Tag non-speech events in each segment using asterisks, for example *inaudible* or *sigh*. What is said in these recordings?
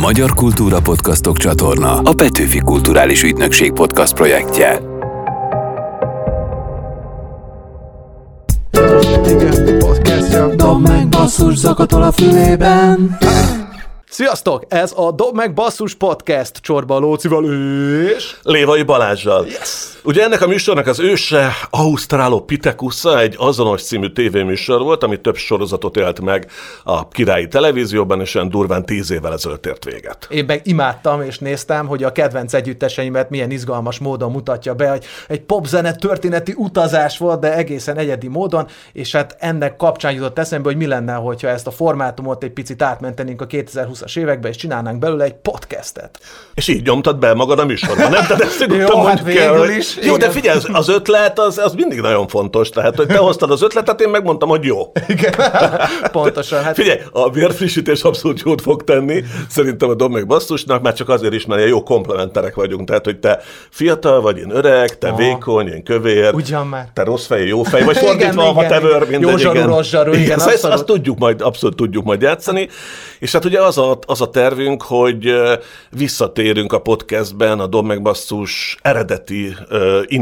Magyar Kultúra Podcastok csatorna a Petőfi Kulturális Ügynökség podcast projektje. Igen, podcastja. Dob meg basszus zakatol a fülében. Sziasztok! Ez a Dob meg Basszus Podcast Csorba Lócival és... Lévai Balázsjal. Yes! Ugye ennek a műsornak az őse Australopithecusza egy azonos című tévéműsor volt, ami több sorozatot élt meg a királyi televízióban, és olyan durván tíz évvel ezelőtt ért véget. Én meg imádtam és néztem, hogy a kedvenc együtteseimet milyen izgalmas módon mutatja be, hogy egy popzene történeti utazás volt, de egészen egyedi módon, és hát ennek kapcsán jutott eszembe, hogy mi lenne, hogyha ezt a formátumot egy picit átmentenénk a 2020-as évekbe, és csinálnánk belőle egy podcastet. És így nyomtad be magad a műsorban, nem? Tehát ezt nyugodtan *laughs* Jó, hát végül hogy- is, Jó, de igen. figyelj, az- ötlet az, az mindig nagyon fontos. Tehát, hogy te hoztad az ötletet, én megmondtam, hogy jó. Igen, *laughs* pontosan. Hát Figyelj, a vérfrissítés abszolút jót fog tenni, szerintem a Dob meg basszusnak, már csak azért is, mert jó komplementerek vagyunk. Tehát, hogy te fiatal vagy, én öreg, te Aha. vékony, én kövér. Ugyan már. Te rossz fej, jó fej, vagy *laughs* Igen, fordítva, igen, whatever, igen. mindegy. Jó zsaru, igen. rossz zsaru, igen, szóval ezt, abszolút. azt tudjuk majd, abszolút tudjuk majd játszani. És hát ugye az a, az a tervünk, hogy visszatérünk a podcastben a Dob meg basszus eredeti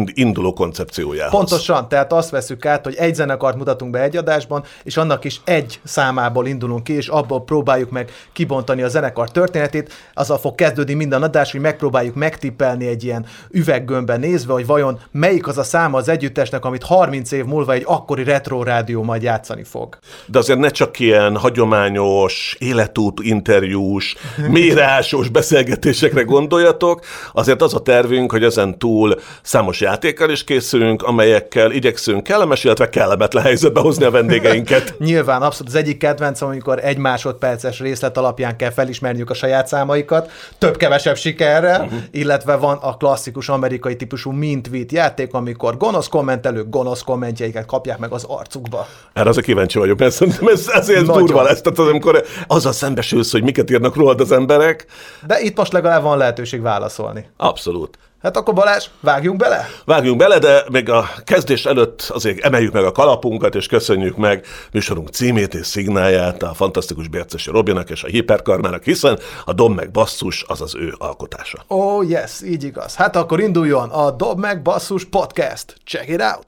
induló koncepciójához. Pontosan, tehát azt veszük át, hogy egy zenekart mutatunk be egy adásban, és annak is egy számából indulunk ki, és abból próbáljuk meg kibontani a zenekar történetét. Azzal fog kezdődni minden adás, hogy megpróbáljuk megtippelni egy ilyen üveggömbben nézve, hogy vajon melyik az a száma az együttesnek, amit 30 év múlva egy akkori retro rádió majd játszani fog. De azért ne csak ilyen hagyományos, életút interjús, mélyreásós beszélgetésekre gondoljatok, azért az a tervünk, hogy ezen túl számos játékkal is készülünk, amelyekkel igyekszünk kellemes, illetve kellemetlen helyzetbe hozni a vendégeinket. *laughs* Nyilván abszolút az egyik kedvencem, amikor egy másodperces részlet alapján kell felismerniük a saját számaikat, több-kevesebb sikerrel, uh-huh. illetve van a klasszikus amerikai típusú mint-tweet játék, amikor gonosz kommentelők gonosz kommentjeiket kapják meg az arcukba. Erre azért kíváncsi vagyok, mert szerintem ez, ezért Nagyon. durva lesz. Tehát az, amikor azzal szembesülsz, hogy miket írnak rólad az emberek, De itt most legalább van lehetőség válaszolni. abszolút. Hát akkor Balázs, vágjunk bele? Vágjunk bele, de még a kezdés előtt azért emeljük meg a kalapunkat, és köszönjük meg műsorunk címét és szignáját a fantasztikus Bércesi Robinak és a Hiperkarmának, hiszen a Dom meg basszus az az ő alkotása. Oh yes, így igaz. Hát akkor induljon a Dob meg Basszus Podcast. Check it out!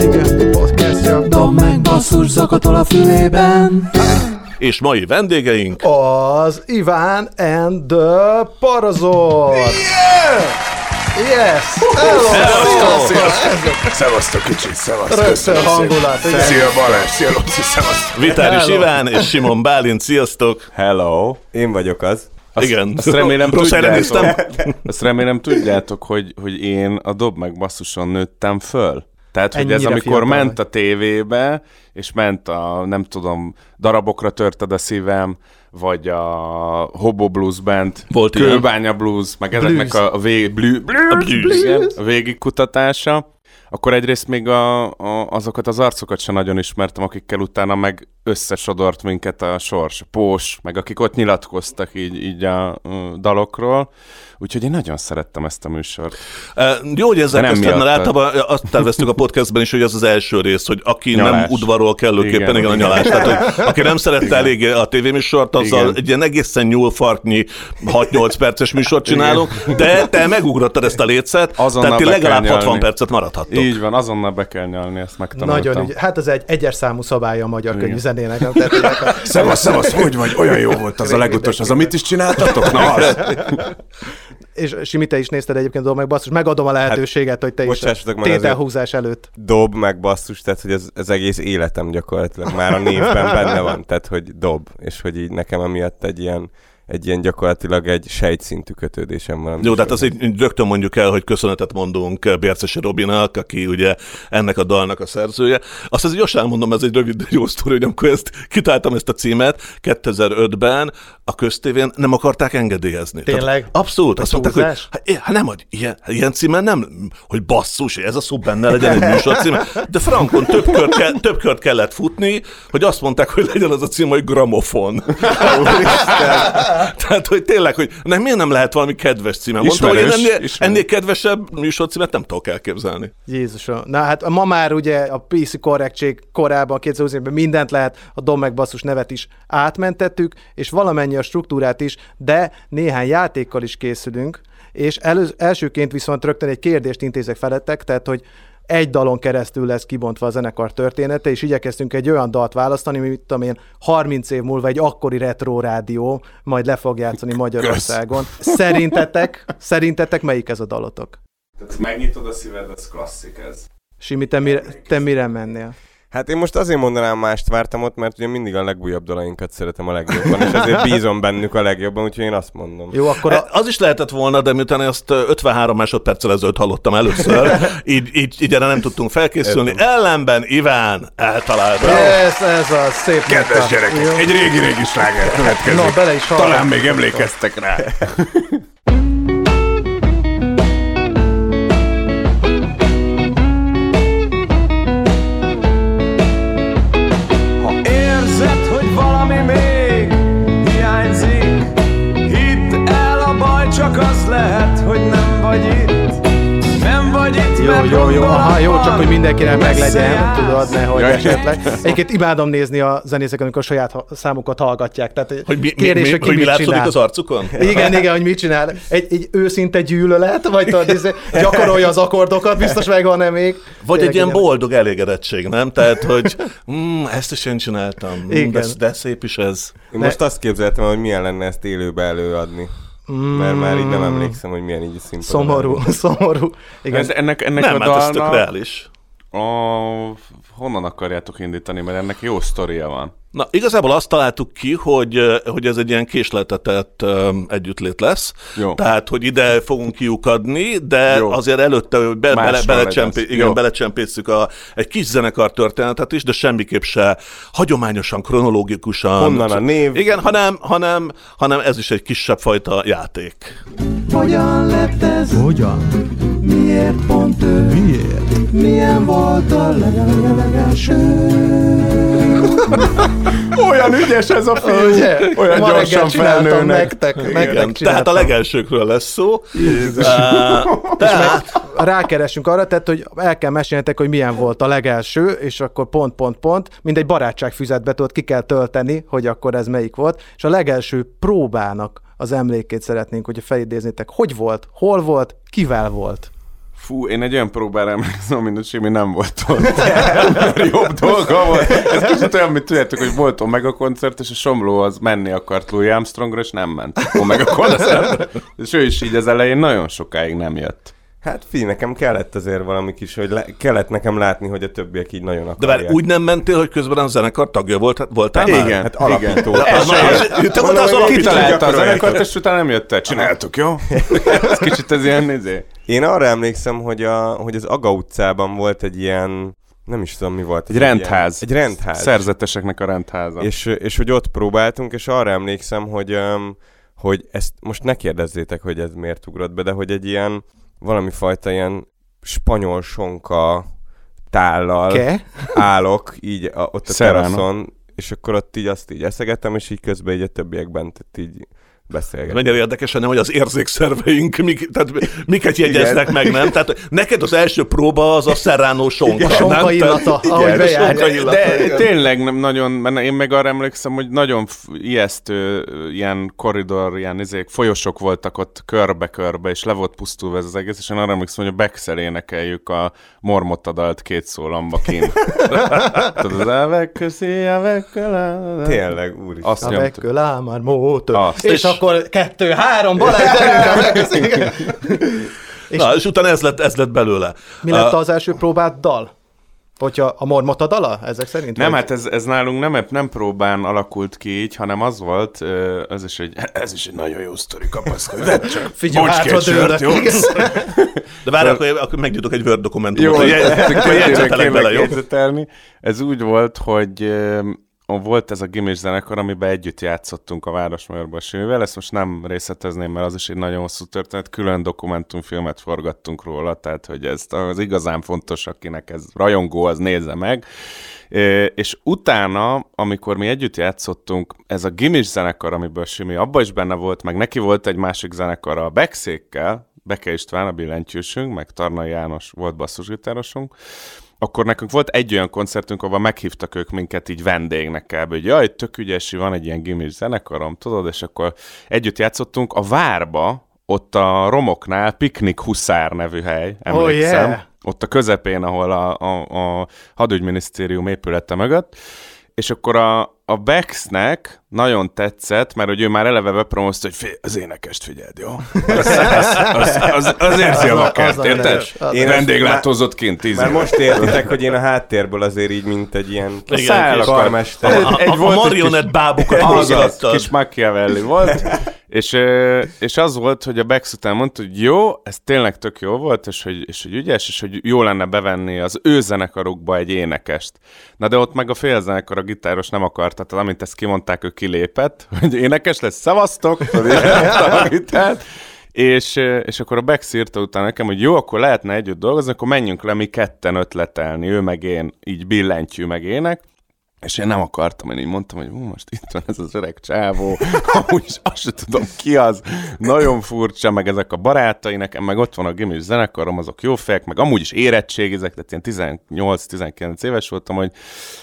Igen, podcastja. Dob meg basszus zakatol a fülében. És mai vendégeink, Az Iván and the Parazor. Yeah! Yes! Hello! Sziasztok! Szevasztok kicsit, szevasztok. Rögtön igen. Szia Balázs, szia Lopci, szevasztok. Vitáris Hello. Iván és Simon Bálint, sziasztok! Hello, én vagyok az. Azt, Igen. Azt remélem tudjátok, azt remélem tudjátok, hogy, hogy én a dob meg basszuson nőttem föl. Tehát, hogy ez amikor ment vagy. a tévébe, és ment a, nem tudom, darabokra törted a szívem, vagy a Hobo Blues Band, Volt ilyen. Kőbánya Blues, meg ezeknek Blues. a, a, vég, blü, A blues. igen, a végigkutatása, akkor egyrészt még a, a, azokat az arcokat sem nagyon ismertem, akikkel utána meg összesodort minket a sors, Pós, meg akik ott nyilatkoztak így, így a dalokról. Úgyhogy én nagyon szerettem ezt a műsort. Uh, jó, hogy ezzel De nem kezdted, mert általában azt terveztük a podcastben is, hogy az az első rész, hogy aki nem Nyalás. udvarol kellőképpen, igen, Igen. igen a nyalás. Tehát, hogy aki nem szerette elég a tévéműsort, azzal Igen. egy ilyen egészen nyúlfarknyi 6-8 perces műsort csinálunk, de te megugrottad ezt a lécet, Azonnal tehát ti legalább 60 nyalni. percet maradhattok. Így van, azonnal be kell nyalni, ezt megtanultam. Nagyon ügy. Hát ez egy egyes számú szabálya a magyar könyvű zenének. a- Szevasz, szevasz, hogy vagy? Olyan jó volt az a legutolsó. Az, amit is csináltatok? Na, az. És Simi, te is nézted egyébként Dob meg Basszus. Megadom a lehetőséget, hogy te is tételhúzás előtt. dob, meg basszus, tehát hogy ez, ez egész életem gyakorlatilag már a névben benne van, tehát hogy dob, és hogy így nekem emiatt egy ilyen, egy ilyen gyakorlatilag egy sejtszintű kötődésem van. Jó, tehát az így rögtön mondjuk el, hogy köszönetet mondunk Bércesi Robinak, aki ugye ennek a dalnak a szerzője. Azt azért gyorsan elmondom, ez egy rövid jó sztori, hogy amikor ezt kitáltam ezt a címet 2005-ben a köztévén nem akarták engedélyezni. Tényleg? Tehát abszolult. Azt mondták, hogy hát, hát nem, hogy ilyen, ilyen címen nem, hogy basszus, ez a szó benne legyen egy műsor címe. De frankon több kört, ke, több kört kellett futni, hogy azt mondták, hogy legyen az a cím, hogy gramofon. *laughs* Tehát, hogy tényleg, hogy nem, miért nem lehet valami kedves címe? Mondtam, hogy én ennél, ismerős. ennél kedvesebb műsorcímet nem tudok elképzelni. Jézusom. Na hát ma már ugye a PC korrektség korában, 2020-ben mindent lehet, a Dom meg basszus nevet is átmentettük, és valamennyi a struktúrát is, de néhány játékkal is készülünk, és elő, elsőként viszont rögtön egy kérdést intézek felettek, tehát hogy egy dalon keresztül lesz kibontva a zenekar története, és igyekeztünk egy olyan dalt választani, mint tudom én, 30 év múlva egy akkori retro rádió majd le fog játszani Magyarországon. Szerintetek, szerintetek melyik ez a dalotok? Tehát megnyitod a szíved, ez klasszik ez. Simi, te mire, te mire mennél? Hát én most azért mondanám mást vártam ott, mert ugye mindig a legújabb dalainkat szeretem a legjobban, és ezért bízom bennük a legjobban, úgyhogy én azt mondom. Jó, akkor a, Az is lehetett volna, de miután ezt ö, 53 másodperccel ezelőtt hallottam először, *laughs* így, így, így erre nem tudtunk felkészülni. Ellenben Iván eltalálta. ez, ez a szép Kedves mondta. gyerekek, Jó. egy régi-régi sláger következik. Na, bele is. Talán még emlékeztek rá. *laughs* Jó, jó, aha, jó, csak hogy mindenkinek meg messze legyen, jársz. tudod, nehogy Ja. esetleg. Egyébként imádom nézni a zenészeket, amikor a saját számukat hallgatják. Tehát Hogy mi, mi, kérdés, mi, hogy ki hogy mi mit látszódik csinál. az arcukon? Igen, igen, hogy mit csinál. Egy, egy őszinte gyűlölet, vagy tudod, izé, gyakorolja az akkordokat, biztos megvan-e még. Vagy egy ilyen boldog elégedettség, nem? Tehát, hogy mm, ezt is én csináltam, mm, de, Igen. de szép is ez. Most azt képzeltem, hogy milyen lenne ezt élőbe előadni. Mert már így nem emlékszem, hogy milyen így színpadon. Szomorú, szomorú. Igen. Ez, ennek, ennek Nem, a hát ez tök dalnak reális. a, honnan akarjátok indítani, mert ennek jó sztoria van. Na, igazából azt találtuk ki, hogy, hogy ez egy ilyen késleltetett együttlét lesz. Jó. Tehát, hogy ide fogunk kiukadni, de Jó. azért előtte hogy be, bele, legyen. igen, belecsempészük a, egy kis zenekar történetet is, de semmiképp se hagyományosan, kronológikusan. Honnan a név? Igen, hanem, hanem, hanem ez is egy kisebb fajta játék. Hogyan lett ez? Hogyan? Miért pont ő? Miért? Milyen volt a legelső? *laughs* Olyan ügyes ez a fiú. Ugye? Olyan Ma gyorsan felnőnek. nektek, nektek tehát a legelsőkről lesz szó. Uh, *laughs* tehát, rákeresünk arra, tehát hogy el kell mesélnetek, hogy milyen volt a legelső, és akkor pont, pont, pont, mint egy barátságfüzetbe tudod, ki kell tölteni, hogy akkor ez melyik volt, és a legelső próbának az emlékét szeretnénk, hogy felidéznétek, hogy volt, hol volt, kivel volt. Fú, én egy olyan próbára emlékszem, mint Simi nem volt ott. Mert jobb dolga volt. Ez kicsit olyan, mint tudjátok, hogy volt Omega koncert, és a Somló az menni akart Louis Armstrongra, és nem ment Omega koncertre. És ő is így az elején nagyon sokáig nem jött. Hát fi, nekem kellett azért valami kis, hogy le, kellett nekem látni, hogy a többiek így nagyon de akarják. várj, úgy nem mentél, hogy közben a zenekar tagja volt, voltál már? Igen, Hát alapító. Te voltál az alapító. Kitalálta a zenekart, és utána nem jött el. Csináltuk, jó? *laughs* ez kicsit ez ilyen izé. Én arra emlékszem, hogy, a, hogy az Aga utcában volt egy ilyen, nem is tudom mi volt. Egy rendház. Ilyen, egy rendház. Szerzeteseknek a rendháza. És, és hogy ott próbáltunk, és arra emlékszem, hogy, um, hogy ezt most ne kérdezzétek, hogy ez miért ugrott be, de hogy egy ilyen valami fajta ilyen spanyol sonka tállal Ke? állok így a, ott a Serrano. teraszon, és akkor ott így azt így eszegettem, és így közben így a többiek bent így beszélgettek. Mennyire érdekes lenne, hogy az érzékszerveink, mik, tehát miket jegyeznek meg, nem? Tehát neked az első próba az a Serrano sonka, A sonka nem? illata, Tehát- ahogy Igen, bejárja. sonka illata. De tényleg nem nagyon, mert én meg arra emlékszem, hogy nagyon ijesztő ilyen korridor, ilyen izék, folyosok voltak ott körbe-körbe, és le volt pusztulva ez az egész, és én arra emlékszem, hogy a Bexel énekeljük a mormotta dalt két szólamba kint. *laughs* Tudod, az elvek közé, elvek. Tényleg, úristen. Azt A nyomtuk. Már mótör. Azt. És, És- akkor kettő, három, Balázs, gyerünk! És- Na, és utána ez lett, ez lett belőle. Mi lett az első próbát dal? Hogyha a mormota dala, ezek szerint? Nem, vagy? hát ez, ez nálunk nem, nem próbán alakult ki így, hanem az volt, ez is egy, ez is egy nagyon jó sztori, kapaszkodj. Vedd csak. *laughs* Figyelj, Bocs, hátra sört, jó? De várj, akkor, akkor megnyitok egy Word dokumentumot. Jó, hogy jegyzetelek bele, jó? Ez úgy volt, hogy volt ez a gimis zenekar, amiben együtt játszottunk a Városmajorban Simivel, ezt most nem részletezném, mert az is egy nagyon hosszú történet, külön dokumentumfilmet forgattunk róla, tehát hogy ez az igazán fontos, akinek ez rajongó, az nézze meg. És utána, amikor mi együtt játszottunk, ez a gimis zenekar, amiből Simi abban is benne volt, meg neki volt egy másik zenekar a Bekszékkel, Beke István, a billentyűsünk, meg Tarnai János volt basszusgitárosunk, akkor nekünk volt egy olyan koncertünk, ahol meghívtak ők minket így vendégnek kb. hogy jaj, tök ügyesi, van egy ilyen gimis zenekarom, tudod, és akkor együtt játszottunk a Várba, ott a Romoknál Piknik Huszár nevű hely, emlékszem. Oh, yeah. Ott a közepén, ahol a, a, a hadügyminisztérium épülete mögött és akkor a, a Bexnek nagyon tetszett, mert hogy ő már eleve bepromozta, hogy fél, az énekest figyeld, jó? Az, az, az, az, az érzi a lakert, érted? Én vendéglátózott kint tíz Mert most értitek, hogy én a háttérből azért így, mint egy ilyen karmester. A, marionett bábukat az, kis Machiavelli volt, és, és az volt, hogy a Bex után mondta, hogy jó, ez tényleg tök jó volt, és hogy, és hogy ügyes, és hogy jó lenne bevenni az ő zenekarukba egy énekest. Na de ott meg a félzenekar, a gitáros nem akart, tehát amint ezt kimondták, ő kilépett, *laughs* hogy énekes lesz, szavaztok, gitárt, *laughs* és, és akkor a Bex írta utána nekem, hogy jó, akkor lehetne együtt dolgozni, akkor menjünk le mi ketten ötletelni, ő meg én, így billentyű meg ének, és én nem akartam, én így mondtam, hogy most itt van ez az öreg csávó, amúgy azt sem tudom ki az, nagyon furcsa, meg ezek a barátai, nekem meg ott van a gimis zenekarom, azok jó fejek, meg amúgy is érettségizek, tehát ilyen 18-19 éves voltam, hogy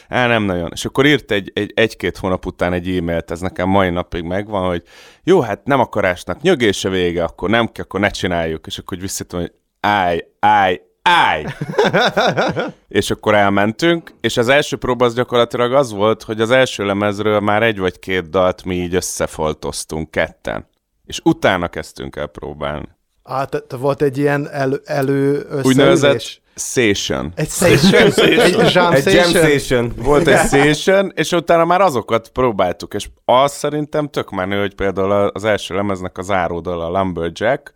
á, nem nagyon. És akkor írt egy, egy, egy-két hónap után egy e-mailt, ez nekem mai napig megvan, hogy jó, hát nem akarásnak nyögése vége, akkor nem kell, akkor ne csináljuk. És akkor visszatom, hogy állj, állj, állj! *laughs* és akkor elmentünk, és az első próba az gyakorlatilag az volt, hogy az első lemezről már egy vagy két dalt mi így összefoltoztunk ketten. És utána kezdtünk el próbálni. Te, te volt egy ilyen elő, elő Úgynevezett session. Egy session? *laughs* egy jam egy jam session. Volt egy session, és utána már azokat próbáltuk, és az szerintem tök menő, hogy például az első lemeznek az áródal a Lumberjack,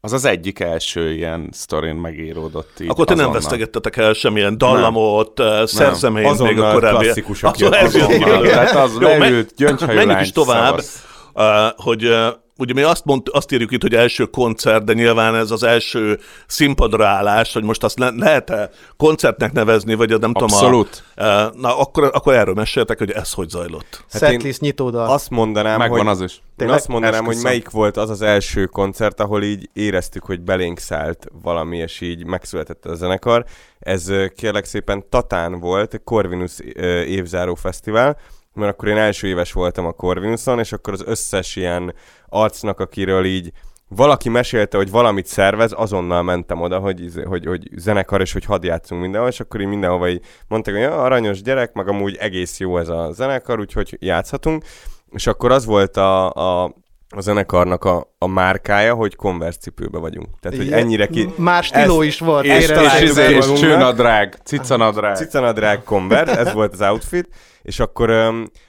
az az egyik első ilyen sztorin megíródott így Akkor te nem vesztegettetek el semmilyen dallamot, nem. szerzeményt még a korábbi... klasszikusok azonnal, azonnal. Tehát az leült, gyöngyhajú Menjünk is tovább, uh, hogy uh, ugye mi azt, mond, azt írjuk itt, hogy első koncert, de nyilván ez az első színpadra állás, hogy most azt le, lehet-e koncertnek nevezni, vagy nem Abszolút. tudom. Abszolút. Na, akkor, akkor erről meséltek, hogy ez hogy zajlott. Hát Setlist nyitódal. Azt mondanám, Megvan hogy, az is. Tényleg? azt mondanám, Esküszöm. hogy melyik volt az az első koncert, ahol így éreztük, hogy belénk szállt valami, és így megszületett a zenekar. Ez kérlek szépen Tatán volt, Corvinus évzáró fesztivál, mert akkor én első éves voltam a Corvinuson, és akkor az összes ilyen arcnak, akiről így valaki mesélte, hogy valamit szervez, azonnal mentem oda, hogy, izé, hogy, hogy zenekar, és hogy hadd játszunk mindenhol, és akkor így mindenhova így mondták, hogy ja, aranyos gyerek, meg amúgy egész jó ez a zenekar, úgyhogy játszhatunk. És akkor az volt a, a a zenekarnak a, a márkája, hogy Converse cipőbe vagyunk. Tehát, hogy ennyire ki... Már stiló is volt. És, és, és, és csőnadrág, cicanadrág. Cicanadrág Converse, ez volt az outfit, és akkor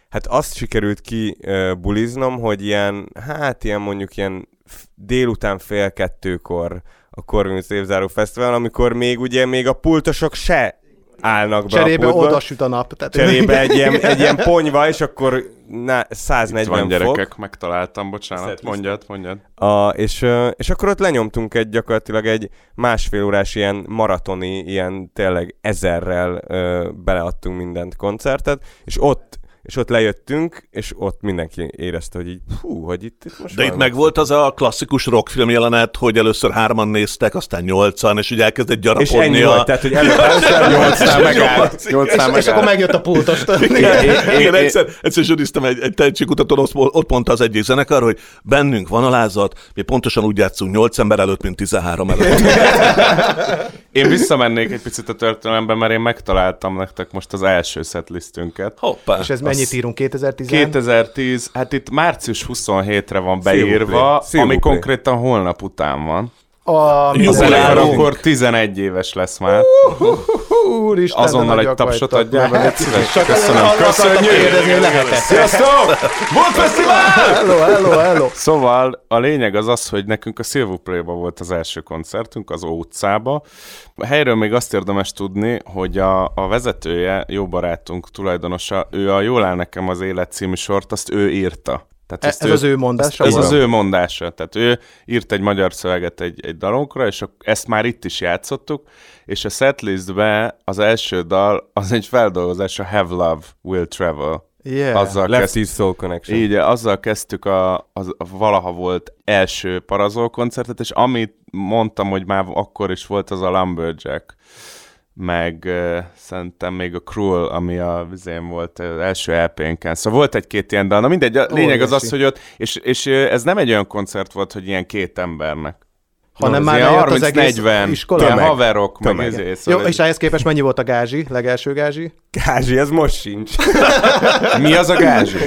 hát azt sikerült ki buliznom, hogy ilyen, hát ilyen mondjuk ilyen délután fél kettőkor a Corvinus évzáró fesztivál, amikor még ugye még a pultosok se állnak be Cserébe a oda süt a nap. Tehát... Cserébe egy ilyen, egy ilyen ponyva, és akkor na, 140 Itt van fok. gyerekek, megtaláltam, bocsánat, mondjad, mondjad. A, és, és akkor ott lenyomtunk egy gyakorlatilag egy másfél órás ilyen maratoni, ilyen tényleg ezerrel ö, beleadtunk mindent koncertet, és ott és ott lejöttünk, és ott mindenki érezte, hogy így, hú, hogy itt, itt most De itt meg volt az a klasszikus rockfilm jelenet, hogy először hárman néztek, aztán nyolcan, és ugye elkezdett gyarapodni. És ennyi a... volt, tehát, hogy először *laughs* nyolcnál megállt. Nyolcnál megállt. És akkor megjött a pultos. *laughs* Igen, egyszer, egyszer zsűriztem egy, egy tehetségkutatón, ott mondta az egyik zenekar, hogy bennünk van alázat, mi pontosan úgy játszunk nyolc ember előtt, mint 13 előtt. Én visszamennék egy picit a történelembe, mert én megtaláltam nektek most az első setlistünket. Hoppá. És ez mennyit írunk? 2010? 2010, hát itt március 27-re van beírva, Szilvupli. ami konkrétan holnap után van. A az akkor 11 éves lesz már. Úristen, Azonnal egy tapsot adjál légy szíves. Csak Köszönöm, köszönjük. Sziasztok! Volt fesztivál! Hello, hello, hello. Szóval a lényeg az az, hogy nekünk a Silverplay-ba volt az első koncertünk, az utcába. A helyről még azt érdemes tudni, hogy a, a vezetője, jó barátunk, tulajdonosa, ő a Jól áll nekem az élet című sort, azt ő írta. Tehát Ez, ezt ez ő- az ő mondása Ez az ő mondása. Tehát ő írt egy magyar szöveget egy, egy dalunkra, és ak- ezt már itt is játszottuk, és a setlistbe az első dal az egy feldolgozás, a Have Love Will Travel. Yeah. Azzal Left kezd, is Soul Connection. így, azzal kezdtük a, az, a valaha volt első parazol koncertet, és amit mondtam, hogy már akkor is volt, az a Lumberjack, meg uh, szerintem még a Cruel, ami a vizén volt az első LP-nken. Szóval volt egy-két ilyen dal. Na mindegy, a lényeg az az, hogy ott, és, és ez nem egy olyan koncert volt, hogy ilyen két embernek. Hanem Ez már ilyen bejött az egész 30-40, iskola? ilyen Tömeg. haverok, meg Tömeg. izé, Jó, szóval és ehhez képest mennyi volt a gázsi, legelső gázsi? Kázsi, ez most sincs. *laughs* mi az a gázsi?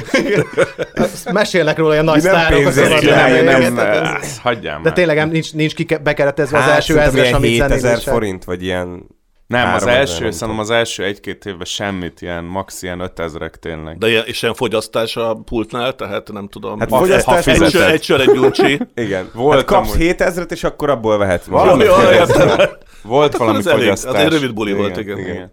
*laughs* Mesélnek róla a nagy Mi nem sztárok. az nem, nem, nem, hagyjám De tényleg nem- nincs, nincs bekeretezve az Hát, első szerintem ezres, amit 7000 zenézések. forint, vagy ilyen... Nem, az 3000, első, nem szerintem az első egy-két évben semmit, ilyen max ilyen 5000 tényleg. De ilyen, és ilyen fogyasztás a pultnál, tehát nem tudom. Hát fogyasztás- ha egy, sör, egy sör, egy gyuncsi. *laughs* Igen. Volt hát kapsz amúgy. 7000-et, és akkor abból vehetsz jó, *laughs* értem. Volt Akkor valami az elég, fogyasztás. az egy rövid buli volt, igen.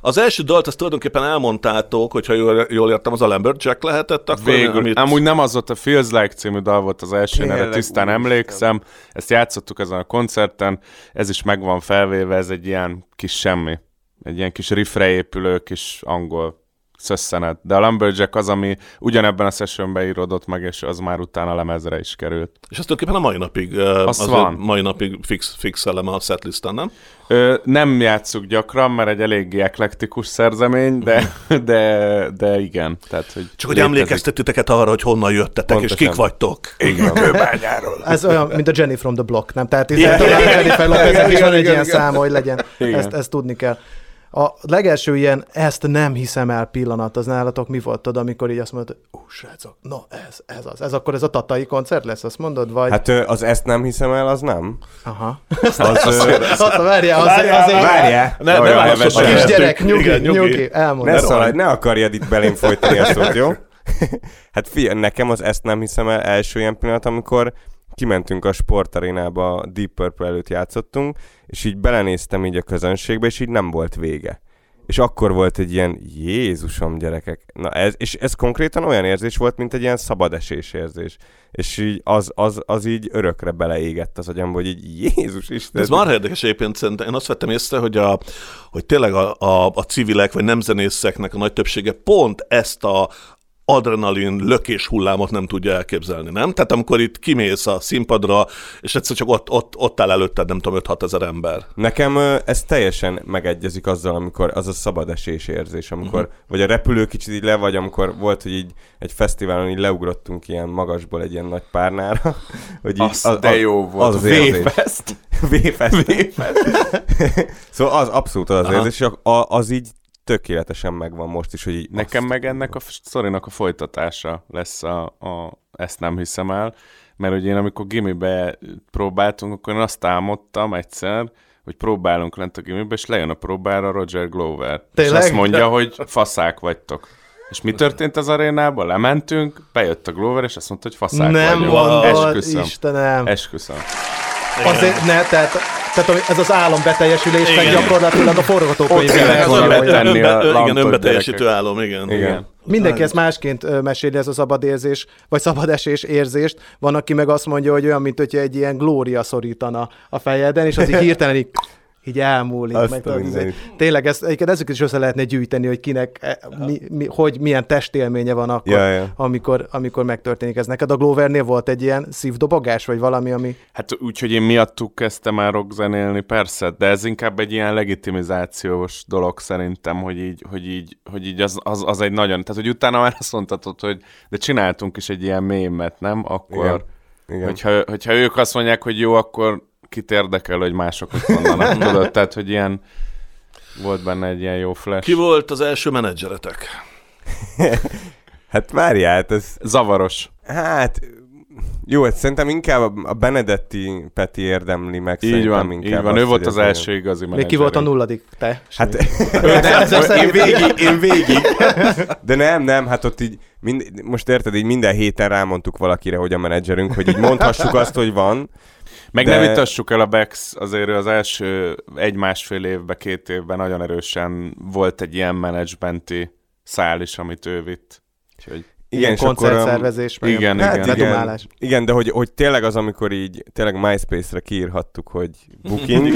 Az első dalt azt tulajdonképpen elmondtátok, hogyha jól, jól értem, az a Lumberjack lehetett, akkor Végül, amit... amúgy nem az volt a Feels Like című dal volt az első neve, Tényleg, tisztán úristen. emlékszem. Ezt játszottuk ezen a koncerten, ez is meg van felvéve, ez egy ilyen kis semmi. Egy ilyen kis riffre épülő kis angol szösszenet. De a Lumberjack az, ami ugyanebben a sessionben íródott meg, és az már utána lemezre is került. És ez tulajdonképpen a mai napig, uh, Az az van. mai napig fix, fix eleme a setlisten, nem? Ö, nem játsszuk gyakran, mert egy eléggé eklektikus szerzemény, de, *laughs* de, de igen. Tehát, hogy Csak hogy emlékeztetőteket arra, hogy honnan jöttetek, és Pontosan. kik vagytok. Igen. *laughs* Kőbányáról. Ez olyan, mint a Jenny from the Block, nem? Tehát itt talán a Jennifer Lopeznek is van egy ilyen száma, hogy legyen. Ezt, ezt tudni kell. A legelső ilyen ezt nem hiszem el pillanat, az nálatok mi volt, tudod, amikor így azt mondod, ú, srácok, na ez, ez az. Ez akkor ez a tatai koncert lesz, azt mondod? Vagy... Hát az ezt nem hiszem el, az nem. Aha. Az, Azt várjál, azért, azért várjál, Ne, ne Olyan válaszolj hevesen. el. kisgyerek, nyugi, Igen, nyugi, nyugi, elmondom. ne szaladj, ne akarjad itt belém folytani a szót, jó? *laughs* hát figyelj, nekem az ezt nem hiszem el első ilyen pillanat, amikor kimentünk a sportarénába, Deep Purple előtt játszottunk, és így belenéztem így a közönségbe, és így nem volt vége. És akkor volt egy ilyen, Jézusom gyerekek, na ez, és ez konkrétan olyan érzés volt, mint egy ilyen szabadesés érzés. És így az, az, az így örökre beleégett az agyamba, hogy így Jézus Isten. Ez már érdekes egyébként, szerintem én azt vettem észre, hogy, a, hogy tényleg a, a, a civilek vagy nemzenészeknek a nagy többsége pont ezt a adrenalin lökés hullámot nem tudja elképzelni, nem? Tehát amikor itt kimész a színpadra, és egyszer csak ott, ott, ott áll előtted, nem tudom, 5-6 ezer ember. Nekem ez teljesen megegyezik azzal, amikor az a szabadesés érzés, amikor uh-huh. vagy a repülő kicsit így le, vagy amikor volt, hogy így egy fesztiválon így leugrottunk ilyen magasból egy ilyen nagy párnára, *laughs* hogy így Az, de jó volt. Az az. V-Fest. V-fest. szóval az abszolút az az Aha. érzés, és a- az így tökéletesen megvan most is, hogy így Nekem meg ennek a sztorinak a folytatása lesz a, a ezt nem hiszem el, mert ugye én amikor gimibe próbáltunk, akkor én azt álmodtam egyszer, hogy próbálunk lent a gimibe, és lejön a próbára Roger Glover. Tényleg? És azt mondja, hogy faszák vagytok. És mi történt az arénában? Lementünk, bejött a Glover, és azt mondta, hogy faszák Nem vagyunk. mondod, Esküszöm. Istenem. Esküszöm. Azért ne, tehát, tehát ez az álom beteljesülésnek Igen. gyakorlatilag a Önbe, igen, önbeteljesítő álom, igen. Igen. Mindenki ezt másként meséli, ez a szabad érzés, vagy szabad esés érzést. Van, aki meg azt mondja, hogy olyan, mint hogyha egy ilyen glória szorítana a fejeden, és az így hirtelen így, így elmúlik. Azt Meg, mindenit. izé- tényleg ezt, egyébként ezeket is össze lehetne gyűjteni, hogy kinek, e, mi, mi, hogy milyen testélménye van akkor, Ja, ja. Amikor, amikor megtörténik ez. Neked a Glovernél volt egy ilyen szívdobogás, vagy valami, ami... Hát úgyhogy én miattuk kezdtem el rockzenélni, persze, de ez inkább egy ilyen legitimizációs dolog szerintem, hogy így, hogy így, hogy így az, az, az egy nagyon, tehát hogy utána már azt mondhatod, hogy de csináltunk is egy ilyen mémet, nem? Akkor, Igen. Igen. Hogyha, hogyha ők azt mondják, hogy jó, akkor kit érdekel, hogy mások mit mondanak, *laughs* tudod? Tehát, hogy ilyen volt benne egy ilyen jó flash. Ki volt az első menedzseretek? *laughs* Hát várjál, hát ez Zavaros. Hát, Jó, hát szerintem inkább a Benedetti Peti érdemli meg. Így van, inkább így van. azt, Ő volt az első igazi Még ki volt a nulladik? Te? Hát *laughs* én végig, én végig. De nem, nem, hát ott így, mind, most érted, így minden héten rámondtuk valakire, hogy a menedzserünk, hogy így mondhassuk azt, hogy van. Meg De- ne vitassuk el a Bex, azért az első egy-másfél évben, két évben nagyon erősen volt egy ilyen menedzsmenti szál is, amit ő vitt. Úgyhogy Igen, és akkor, koncertszervezés, meg igen, hát, igen. bedumálás. Igen, de hogy, hogy tényleg az, amikor így tényleg MySpace-re kiírhattuk, hogy booking,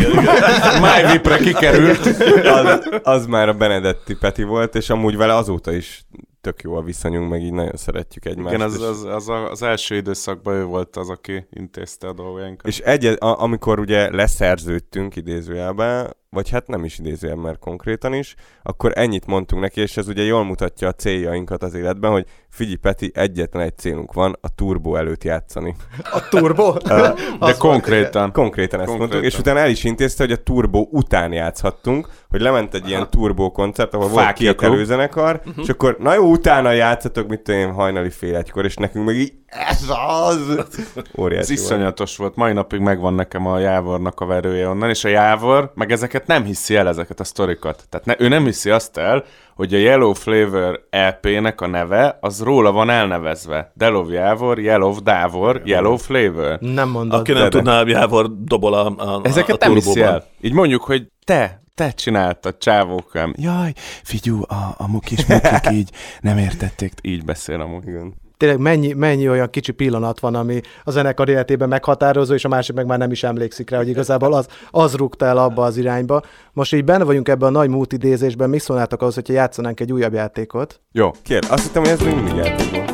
*laughs* MyVip-re kikerült. az, az már a Benedetti Peti volt, és amúgy vele azóta is tök jó a viszonyunk, meg így nagyon szeretjük egymást. Igen, az, az, az, a- az első időszakban ő volt az, aki intézte a dolgainkat. És egy, a, amikor ugye leszerződtünk idézőjelben, vagy hát nem is idézőjelben, mert konkrétan is, akkor ennyit mondtunk neki, és ez ugye jól mutatja a céljainkat az életben, hogy figyelj Peti, egyetlen egy célunk van, a turbo előtt játszani. A turbo? *laughs* *laughs* De konkrétan. Konkrétan ezt Konkrétan. mondtuk, és utána el is intézte, hogy a turbo után játszhattunk, hogy lement egy ilyen turbo koncert, ahol volt két Klub. előzenekar, és akkor na jó, utána játszatok, mit tudom én, hajnali fél egykor, és nekünk meg így, ez az! Ez Óriási volt. iszonyatos volt. Mai napig megvan nekem a Jávornak a verője onnan, és a Jávor meg ezeket nem hiszi el, ezeket a sztorikat. Tehát ne, ő nem hiszi azt el, hogy a Yellow Flavor EP-nek a neve, az róla van elnevezve. Delov Jávor, Yellow Dávor, Yellow Flavor. Nem mondod. Aki nem de- tudná, Jávor dobol a, a, Ezeket a nem hiszi el. Így mondjuk, hogy te, te csináltad, csávókám. Jaj, figyú, a, a mukis mukik így nem értették. Így beszél amúgy. Igen. Tényleg mennyi, mennyi olyan kicsi pillanat van, ami a zenekar életében meghatározó, és a másik meg már nem is emlékszik rá, hogy igazából az, az rúgta el abba az irányba. Most így benne vagyunk ebben a nagy múlt idézésben, mi szólnátok ahhoz, hogyha játszanánk egy újabb játékot? Jó, Kér, azt hittem, hogy ez még mindig játékban.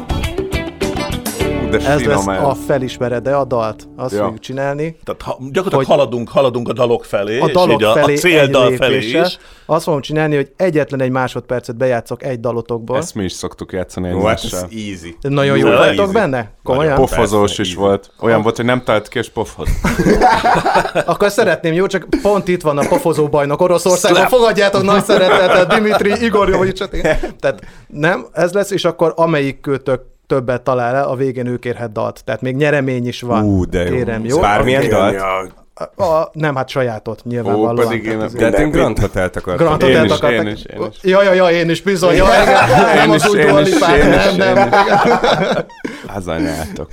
De Ez lesz finom a felismered de a dalt. Azt Ja. fogjuk csinálni. Tehát ha, gyakorlatilag Hogy- haladunk, haladunk a dalok felé, A és dalok így a, felé a céldal egy felé is. Azt fogom csinálni, hogy egyetlen egy másodpercet bejátszok egy dalotokból. Ezt mi is szoktuk játszani Jó, hát ez easy. Nagyon jó easy. benne? Komolyan? Pofozós is easy. volt. Olyan volt, hogy nem talált ki, és pofoz. *laughs* Akkor szeretném, jó? Csak pont itt van a pofozó bajnok Oroszországban. Fogadjátok nagy szeretettel Dimitri Igorjovicsot. Tehát nem, ez lesz, és akkor amelyik kötök többet talál el, a végén ő kérhet dalt. Tehát még nyeremény is van. Ú, de jó. Kérem, jó? Bármilyen dalt? A, a, nem, hát sajátot nyilvánvalóan. pedig én- De hát én Grand Hotelt akartam. Grand Én Hotelt is, én is, én is. Ja, ja, ja, én is bizony. Ja, igen, nem Én az is, új én Dua is, Lipát, én is, nem, nem. én igen. Hazanyátok.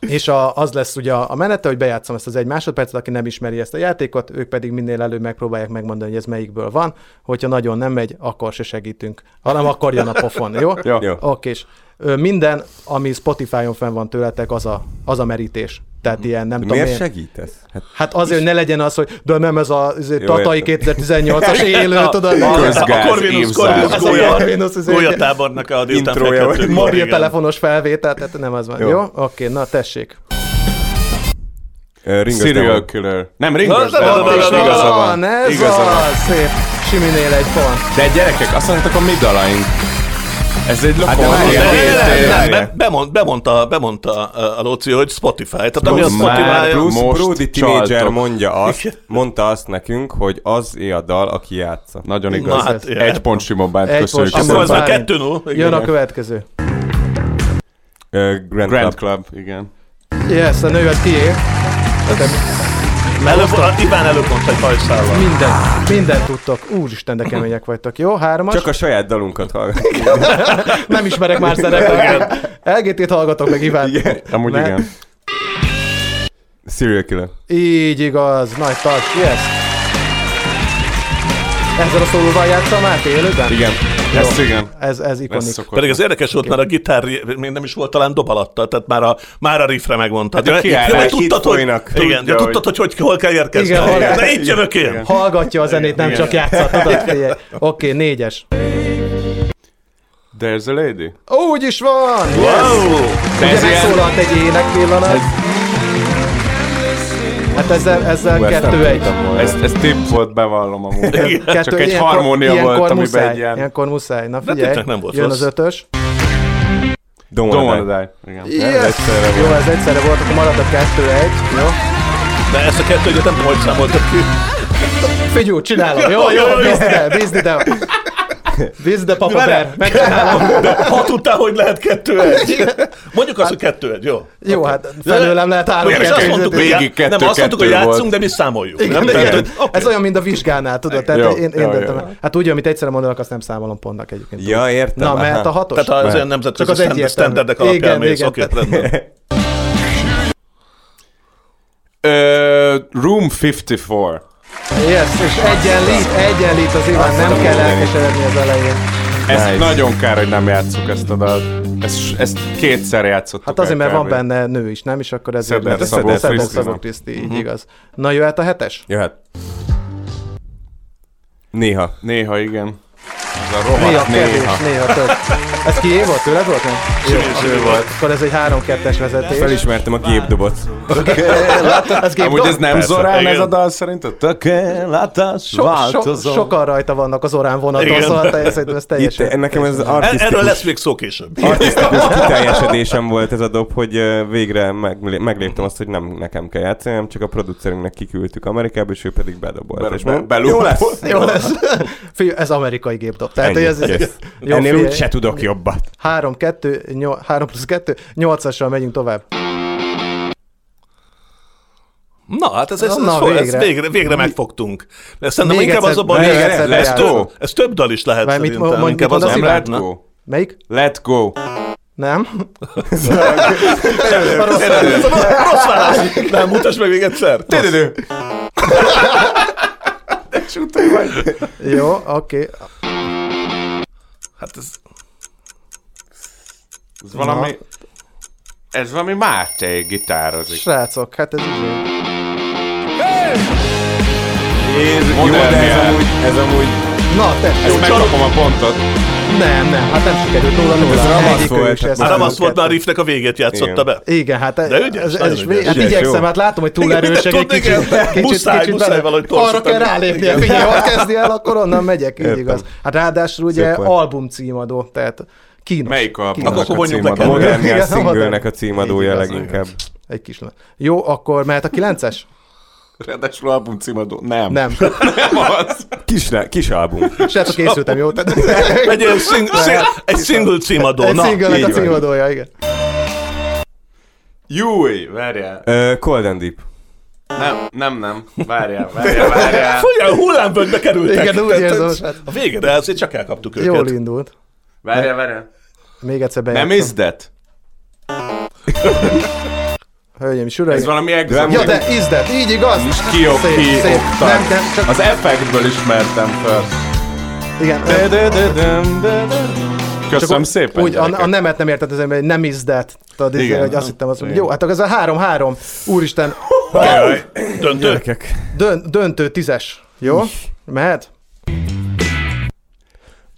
És a, az lesz ugye a menete, hogy bejátszom ezt az egy másodpercet, aki nem ismeri ezt a játékot, ők pedig minél előbb megpróbálják megmondani, hogy ez melyikből van. Hogyha nagyon nem megy, akkor se segítünk, hanem akkor jön a pofon, jó? Jó. Jó. Oké, és minden, ami Spotify-on fenn van tőletek, az a, az a merítés. Tehát ilyen, nem tudom Miért én. segítesz? Hát Hát azért, hogy ne legyen az, hogy de nem ez a ez a Jó, Tatai értem. 2018-as *laughs* élő, tudod? Közgáz, a Corvinus. Corvinus Ez a gólya, Corvinus, ez gólyatábornak a délután igen. telefonos felvétel, tehát nem az van. Jó? Oké, na tessék. Ringo Serial killer. Nem, de na, na, igaza van, ez az, szép. Siminél egy pont. De gyerekek, azt mondjátok a mi dalaink. Ez egy Hát várjál. be- bemond, bemondta, bemondta a Lóci, hogy Spotify. Tehát ami a Spotify... plusz- Brody Teenager mondja azt, mondta azt nekünk, hogy az é a dal, aki játsza. Nagyon igaz. Na hát. Egy pont Simobánt, Egy köszönjük. Akkor ez Simon már Bálint. 2 0 Jön a következő. Grand, Grand Club. Club, igen. Yes, a nővet kié. Előbb, Iván előbb mondta egy hajszállal. Minden, mindent tudtok. Úristen, de kemények vagytok. Jó, hármas. Csak a saját dalunkat hallgat. *laughs* Nem ismerek már zenekart. LGT-t hallgatok meg, Iván. Igen. Amúgy Mert- igen. Serial Killer. Így igaz, nagy touch, yes. Ezzel a szólóval játszol Máté élőben? Igen. Ez igen. Ez, ez Ez ikonik. Pedig az érdekes volt, mert a gitár még nem is volt talán dob alatta, tehát már a, már a riffre megmondtad. Hát a kiállás Ja, itt tudtad, hogy, igen, de tudtad, hogy, hogy hol kell érkezni. Igen, hol De itt jövök én. Hallgatja a zenét, nem Igen. csak figyelj. Oké, négyes. There's a lady. Úgy is van! Yes! Wow! De Ugye ez ilyen... megszólalt egy ének pillanat. Hát ezzel, ezzel Ú, ezt nem kettő egy. Ez, ez tipp volt, bevallom amúgy. Kettő, Csak egy ilyenkor- harmónia ilyenkor volt, amiben muszáj, egy ilyen... Ilyenkor muszáj. Na De figyelj, nem volt jön rossz. az ötös. Don't Don't wanna die. die. Igen. Yes! egyszerre Jó, volt. ez egyszerre volt, akkor marad a kettő egy. Jó? De ezt a kettőt nem tudom, hogy számoltad ki. Figyú, csinálom. Jó, jó, Jó, jó. bízd ide, Víz, de papa. Megcsinálom. De ha tudtál, hogy lehet kettő egy. Mondjuk azt, hogy kettő egy, jó. Jó, hát felőlem lehet három És azt kettő. mondtuk, hogy, Végig já- nem, kettő- azt mondtuk, hogy kettő játszunk, volt. de mi számoljuk. Igen, nem? igen. Tehát, oké. Ez olyan, mint a vizsgánál, tudod? Tehát Jó, én, én jó, döntöm. jó. Hát úgy, amit egyszerre mondanak, azt nem számolom pontnak egyébként. Ja, értem. Na, mehet a hatos? Tehát az olyan nemzetközi standardek alapján mész, oké, rendben. Ö, Room 54. Yes, és egyenlít, egyenlít az Iván, nem kell elkeseredni az elején. Ez Nice. nagyon kár, hogy nem játsszuk ezt a dalt. Ezt, ezt kétszer játszottuk Hát azért, mert van benne nő is, nem? És akkor ezért Szeder Szabó Krisztina. Szabó Kriszti, így igaz. Na, jöhet a hetes? Jöhet. Néha. Néha igen. Ez a Néha rohadt kevés, néha. néha több. Ez kié volt? Tőled volt? Nem? Jó, Simi volt. Akkor ez egy 3-2-es vezetés. Felismertem a gépdobot. Ez gép Amúgy ez nem Persze, Zorán igen. ez a dal szerinted? Tökéletes so, so, sokan rajta vannak az orán vonaton, szóval te, ez Itt, teljesen... nekem ez artisztikus, Erről lesz még szó később. artisztikus kiteljesedésem volt ez a dob, hogy végre meg, megléptem azt, hogy nem nekem kell játszani, hanem csak a producerünknek kiküldtük Amerikába, és ő pedig bedobolt. Be- és be- belúg- jó lesz. Jó lesz. Figyelj, ez amerikai gépdob. Tehát, Ennyi, hogy ez, kész. jó, Ennél úgy se tudok jobbat. 3, 2, 8, 3 plusz 2, 8-assal megyünk tovább. Na, hát ez, ez, ez, Na, Na, végre. végre. ez végre, végre megfogtunk. De szerintem Még inkább egyszer- az a baj, még hogy ez, több, ez több dal is lehet mit szerintem. mond- inkább mit az mondasz, a Nem, let go. Melyik? Let go. Nem? Rossz válasz! Nem, mutasd meg még egyszer. Tüdüdü. Jó, oké. Hát ez... Ez valami... Ez valami Máté gitározik. Srácok, hát ez izé. Jó, de ez amúgy, ez amúgy Na, te. Ezt megkapom a pontot. Nem, nem, hát nem sikerült nulla nulla. Ez ravasz volt, Már ravasz volt, már a riffnek a végét játszotta Igen. be. Igen, hát De ügyes, ez, ez ügyes. vég, hát Ügyes, igyekszem, jó. hát látom, hogy túl Igen, erősek egy kicsit, kicsit, Muszáj, kicsit muszáj valahogy Arra kell rálépni, hogy ugye, ha kezdi el, akkor onnan megyek, így igaz. Hát ráadásul ugye album címadó, tehát kínos. Melyik a Kínos. Akkor le címadó? moderniás Igen, singlőnek a címadója leginkább. Egy kis. Jó, akkor mehet a kilences? Ráadásul album címadó. Nem. Nem. *laughs* Nem az. Kis, kis album. Srácok, készültem, jó? Tehát *laughs* Egy, ilyen szing, szing, egy single címadó. egy Na, szinglenek a címadója, igen. Júj, várjál. Uh, Cold and Deep. Nem, nem, nem. Várjál, várjál, várjál. Olyan hullámvölgybe kerültek. Igen, úgy érzem, srác. A végére azért csak elkaptuk Jól őket. indult. Várjál, várjál. Még egyszer Nem bejátszom. is *laughs* that? Hölgyeim és uraim. Ez valami Ja, exotic. de is that, így igaz? Ki, Szép, ki, szép. Nem, nem, csak... Az effektből ismertem föl. Igen. Köszönöm Csak szépen, Úgy, a, gyerekek. a nemet nem érted, ezért, hogy nem is that. Tudod, Igen. Igen. hogy azt hittem, azt mondom, jó, hát akkor ez a három-három. Úristen, Döntő. dön, döntő tízes. Jó? Mehet?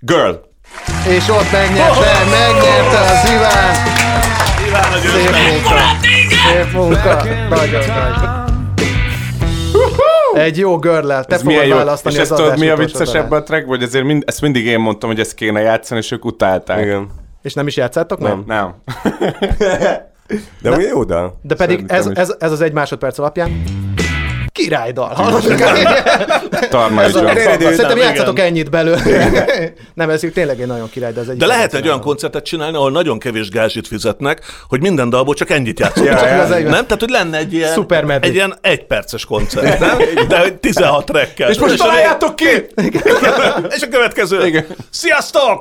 Girl. És ott megnyerte, megnyerte az Iván. Iván a győztes. Szép munka. Nagyon nagy. Egy jó görlel. Te Ez fogod jó. választani És az ezt tudod, mi a vicces ebben a trackben, hogy ezért mind, ezt mindig én mondtam, hogy ezt kéne játszani, és ők utálták. Igen. És nem is játszátok meg? Nem. Nem. *laughs* De ugye jó dal. De pedig ez, ez, ez az egy másodperc alapján királydal. Hallod? *laughs* Tarmai Ez a, Johnson. szerintem játszatok ennyit belőle. *laughs* nem, ez tényleg egy nagyon király, de ez egy De lehet egy olyan koncertet csinálni, ahol nagyon kevés gázsit fizetnek, hogy minden dalból csak ennyit játszunk. Ja, ja, ja. nem? Tehát, hogy lenne egy ilyen, egy ilyen egyperces koncert, nem? De hogy 16 rekkel. És most találjátok ki! És a következő. Sziasztok!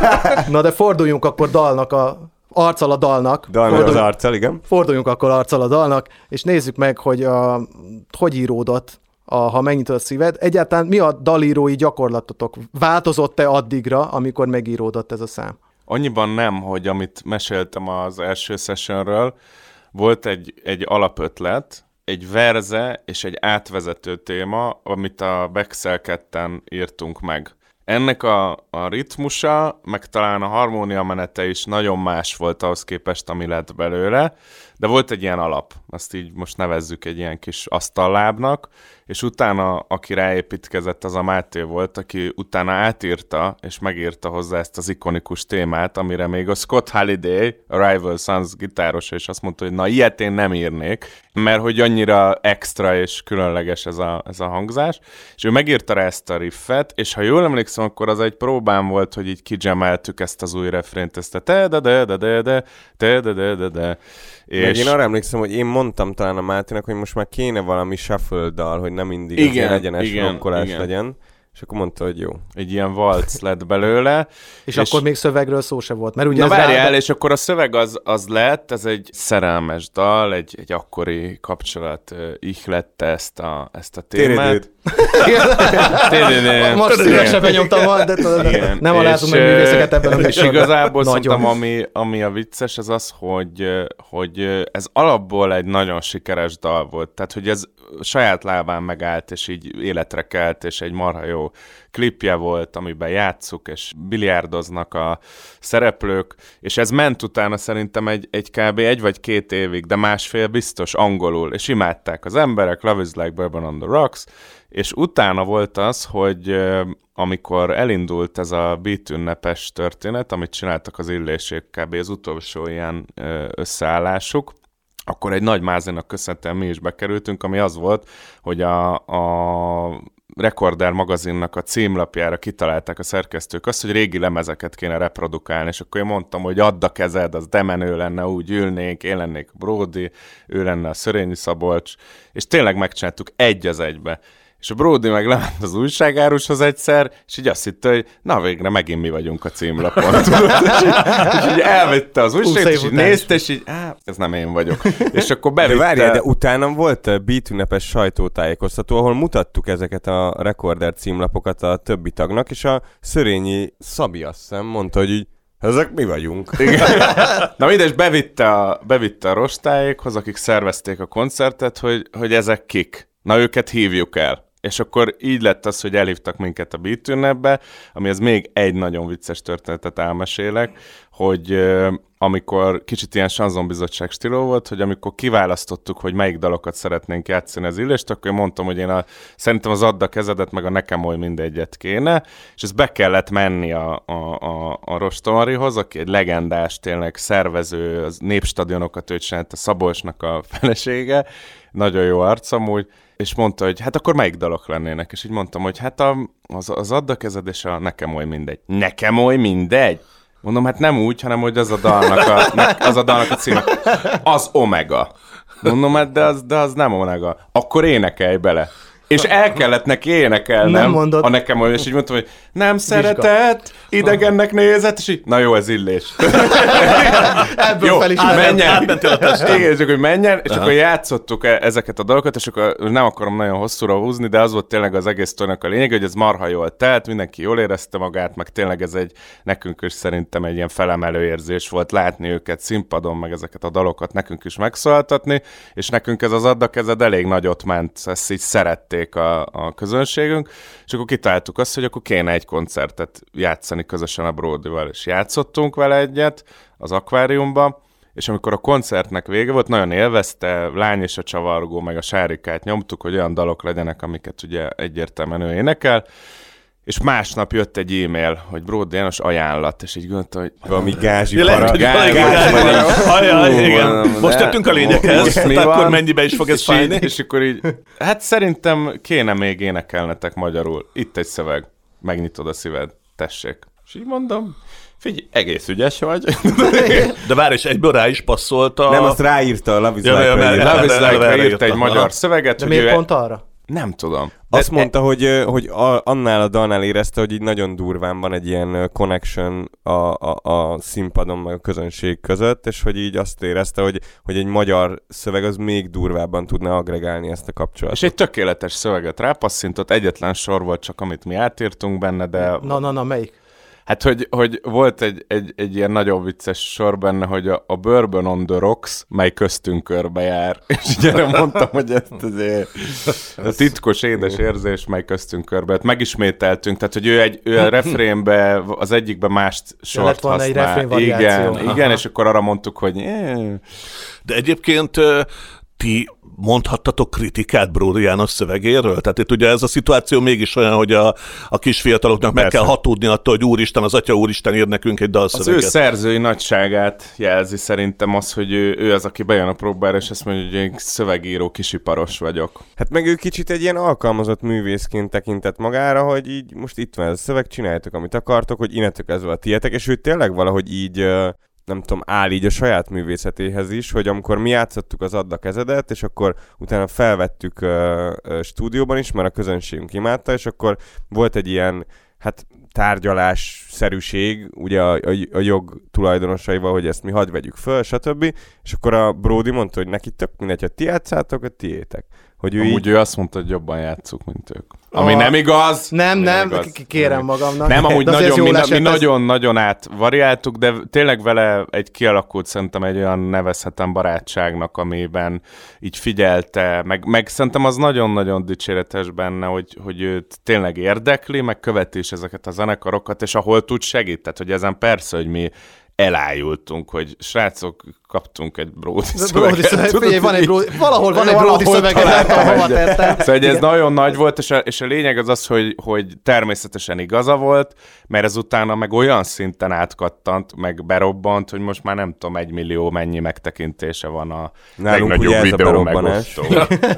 *laughs* Na de forduljunk akkor dalnak a arccal a dalnak. Dal meg az Forduljunk- arccal, igen. Forduljunk akkor arccal a dalnak, és nézzük meg, hogy a, hogy íródott, a, ha megnyitod a szíved. Egyáltalán mi a dalírói gyakorlatotok? Változott-e addigra, amikor megíródott ez a szám? Annyiban nem, hogy amit meséltem az első sessionről, volt egy, egy alapötlet, egy verze és egy átvezető téma, amit a Bexel ketten írtunk meg. Ennek a, a ritmusa, meg talán a harmónia menete is nagyon más volt ahhoz képest, ami lett belőle, de volt egy ilyen alap, azt így most nevezzük egy ilyen kis asztallábnak, és utána, aki ráépítkezett, az a Máté volt, aki utána átírta, és megírta hozzá ezt az ikonikus témát, amire még a Scott Halliday, a Rival Sons gitáros, és azt mondta, hogy na ilyet én nem írnék, mert hogy annyira extra és különleges ez a, ez a hangzás, és ő megírta rá ezt a riffet, és ha jól emlékszem, akkor az egy próbám volt, hogy így kigemeltük ezt az új refrént, ezt a te de de de de de te de de de de. És... én arra emlékszem, hogy én mondtam talán a Máténak, hogy most már kéne valami shuffle dal, hogy nem mindig igen, igen, egyenes igen, rokkolás igen. legyen. És akkor mondta, hogy jó. Egy ilyen valc lett belőle. *laughs* és, és, akkor még szövegről szó se volt. Mert ugye Na várjál, rá... és akkor a szöveg az, az lett, ez egy szerelmes dal, egy, egy akkori kapcsolat uh, ihlette ezt a, ezt a témát. Most szívesebben nyomtam, de tudod, nem alázunk meg művészeket ebben a műsorban. Igazából szerintem, ami, ami a vicces, az az, hogy, hogy ez alapból egy nagyon sikeres dal volt. Tehát, hogy ez saját lábán megállt, és így életre kelt, és egy marha jó klipje volt, amiben játszuk, és biliárdoznak a szereplők, és ez ment utána szerintem egy, egy kb. egy vagy két évig, de másfél biztos angolul, és imádták az emberek, Love is like Bourbon on the Rocks, és utána volt az, hogy amikor elindult ez a beat ünnepes történet, amit csináltak az illésék kb. az utolsó ilyen összeállásuk, akkor egy nagy mázinak köszönhetően mi is bekerültünk, ami az volt, hogy a, a Recorder magazinnak a címlapjára kitalálták a szerkesztők azt, hogy régi lemezeket kéne reprodukálni, és akkor én mondtam, hogy add a kezed, az demenő lenne, úgy ülnénk, én lennék Brody, ő lenne a Szörényi Szabolcs, és tényleg megcsináltuk egy az egybe és a Brody meg lement az újságárushoz egyszer, és így azt hitte, hogy na végre megint mi vagyunk a címlapon. Tudod? és, így, és így elvitte az újságot, és így nézte, és így, á, ez nem én vagyok. És akkor bevitte... De várjál, de utána volt beat ünnepes sajtótájékoztató, ahol mutattuk ezeket a rekorder címlapokat a többi tagnak, és a Szörényi Szabi azt hiszem mondta, hogy így, ezek mi vagyunk. Igen. Na mindegy, bevitte a, bevitte a rostáékhoz, akik szervezték a koncertet, hogy, hogy ezek kik. Na őket hívjuk el és akkor így lett az, hogy elhívtak minket a Beat ünnepbe, ami az még egy nagyon vicces történetet elmesélek, hogy amikor kicsit ilyen sanzonbizottság stíló volt, hogy amikor kiválasztottuk, hogy melyik dalokat szeretnénk játszani az illést, akkor én mondtam, hogy én a, szerintem az adda kezedet, meg a nekem oly mindegyet kéne, és ez be kellett menni a, a, a, a Rostomarihoz, aki egy legendás, tényleg szervező, az népstadionokat ő csinált, a Szabolcsnak a felesége, nagyon jó arcam úgy, és mondta, hogy hát akkor melyik dalok lennének? És így mondtam, hogy hát a, az, az add kezed, és a nekem oly mindegy. Nekem oly mindegy? Mondom, hát nem úgy, hanem hogy az a dalnak a, az a, dalnak a címe. Az Omega. Mondom, hát de az, de az nem Omega. Akkor énekelj bele. És el kellett neki énekelnem. Nem mondod. A nekem olyan, és így mondtam, hogy nem szeretett, idegennek nézett, és így, na jó, ez illés. *laughs* Ebből jó, fel is menjen. Igen, csak hogy menjen, és Aha. akkor játszottuk e- ezeket a dolgokat, és akkor nem akarom nagyon hosszúra húzni, de az volt tényleg az egész a lényeg, hogy ez marha jól telt, mindenki jól érezte magát, meg tényleg ez egy, nekünk is szerintem egy ilyen felemelő érzés volt látni őket színpadon, meg ezeket a dalokat nekünk is megszólaltatni, és nekünk ez az addakezed elég nagyot ment, ezt így szerették a, a közönségünk, és akkor kitáltuk azt, hogy akkor kéne egy koncertet játszani közösen a Brodyval, és játszottunk vele egyet az akváriumba, és amikor a koncertnek vége volt, nagyon élvezte, Lány és a Csavargó, meg a Sárikát nyomtuk, hogy olyan dalok legyenek, amiket ugye egyértelműen ő énekel, és másnap jött egy e-mail, hogy Brody János ajánlat, és így gondolta, hogy valami ja, igen. Most jöttünk a lényeghez, hát akkor mennyibe is fog ez fájni? És akkor így, hát szerintem kéne még énekelnetek magyarul. Itt egy szöveg, megnyitod a szíved, tessék. És így mondom, Figyelj, egész ügyes vagy. *laughs* De várj, és egyből rá is passzolta. Nem, azt ráírta a Love is ja, Like-ra. Love is Like-ra írt egy magyar szöveget. De miért pont arra? Nem tudom. Azt De, mondta, hogy, hogy a, annál a dalnál érezte, hogy így nagyon durván van egy ilyen connection a, a, a színpadon meg a közönség között, és hogy így azt érezte, hogy, hogy egy magyar szöveg az még durvábban tudna agregálni ezt a kapcsolatot. És egy tökéletes szöveget rápasszintott, egyetlen sor volt csak, amit mi átírtunk benne, de... Na, na, na, melyik? Hát, hogy, hogy volt egy, egy, egy ilyen nagyon vicces sor benne, hogy a, a Bourbon on the Rocks, mely köztünk körbe jár. *laughs* És így erre mondtam, hogy ezt azért a titkos édes érzés, mely köztünk körbe. Hát megismételtünk, tehát, hogy ő, egy, ő a *laughs* refrénbe, az egyikben más sort használ. Egy igen, igen, és akkor arra mondtuk, hogy... De egyébként ti mondhattatok kritikát Bródi János szövegéről? Tehát itt ugye ez a szituáció mégis olyan, hogy a, a kis fiataloknak meg Persze. kell hatódni attól, hogy úristen, az atya úristen ír nekünk egy Az ő dalszöveget. szerzői nagyságát jelzi szerintem az, hogy ő, ő az, aki bejön a próbára, és azt mondja, hogy én szövegíró kisiparos vagyok. Hát meg ő kicsit egy ilyen alkalmazott művészként tekintett magára, hogy így most itt van ez a szöveg, csináljátok, amit akartok, hogy innentől kezdve a tietek, és ő tényleg valahogy így nem tudom, áll így a saját művészetéhez is, hogy amikor mi játszottuk az Adda kezedet, és akkor utána felvettük ö, stúdióban is, mert a közönségünk imádta, és akkor volt egy ilyen, hát tárgyalás szerűség, ugye a, a, a jog tulajdonosaival, hogy ezt mi hadd vegyük föl, stb. És akkor a Brody mondta, hogy neki tök mindegy, ha ti játszátok, a tiétek. Hogy ő Amúgy így, ő azt mondta, hogy jobban játszuk, mint ők. Ami A- nem igaz. Nem, ami nem, igaz. kérem Nem. magamnak. Nem, amúgy nagyon, jól mi, esett mi ez. nagyon-nagyon átvariáltuk, de tényleg vele egy kialakult szerintem egy olyan nevezhetem barátságnak, amiben így figyelte, meg, meg szerintem az nagyon-nagyon dicséretes benne, hogy, hogy őt tényleg érdekli, meg követi is ezeket a zenekarokat, és ahol tud segít, tehát hogy ezen persze, hogy mi elájultunk, hogy srácok, kaptunk egy Brody Brody szöveg, figyelj, van egy Brody, valahol van egy Brody Valahol szövege, nem tudom, hova tettem. Szóval hogy ez nagyon nagy volt, és a, és a lényeg az az, hogy, hogy természetesen igaza volt, mert ez utána meg olyan szinten átkattant, meg berobbant, hogy most már nem tudom, egy millió mennyi megtekintése van a Nálunk legnagyobb ez videó megosztó.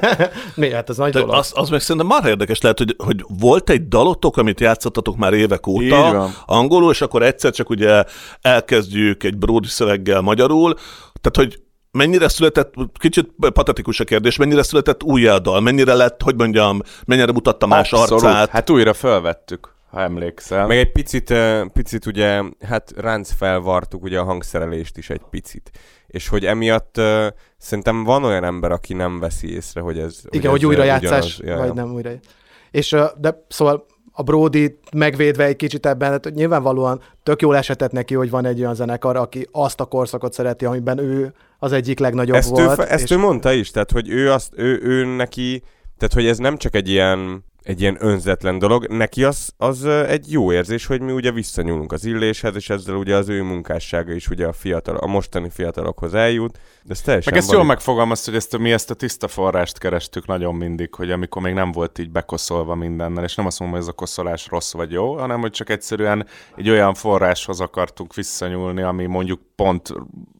*laughs* Mi, hát az nagy dolog. az, az meg szerintem már érdekes lehet, hogy, hogy volt egy dalotok, amit játszottatok már évek óta, angolul, és akkor egyszer csak ugye elkezdjük egy Brody szöveggel magyarul, tehát hogy mennyire született, kicsit patetikus a kérdés, mennyire született új a dal, mennyire lett, hogy mondjam, mennyire mutatta más Abszolút. arcát. Hát újra felvettük, ha emlékszel. Meg egy picit, ö, picit ugye, hát ránc felvartuk ugye a hangszerelést is egy picit. És hogy emiatt ö, szerintem van olyan ember, aki nem veszi észre, hogy ez Igen, ez hogy ö, újrajátszás, ugyanaz. Ja, vagy nem újra. És de szóval a Brody megvédve egy kicsit ebben, hát nyilvánvalóan tök jól esetett neki, hogy van egy olyan zenekar, aki azt a korszakot szereti, amiben ő az egyik legnagyobb Ezt, ő, volt. fe- ezt és ő mondta is, tehát hogy ő, azt, ő, ő neki, tehát hogy ez nem csak egy ilyen egy ilyen önzetlen dolog. Neki az, az egy jó érzés, hogy mi ugye visszanyúlunk az illéshez, és ezzel ugye az ő munkássága is ugye a, fiatal, a mostani fiatalokhoz eljut. De ez teljesen Meg ezt valid. jól megfogalmazta, hogy ezt, mi ezt a tiszta forrást kerestük nagyon mindig, hogy amikor még nem volt így bekoszolva mindennel, és nem azt mondom, hogy ez a koszolás rossz vagy jó, hanem hogy csak egyszerűen egy olyan forráshoz akartunk visszanyúlni, ami mondjuk pont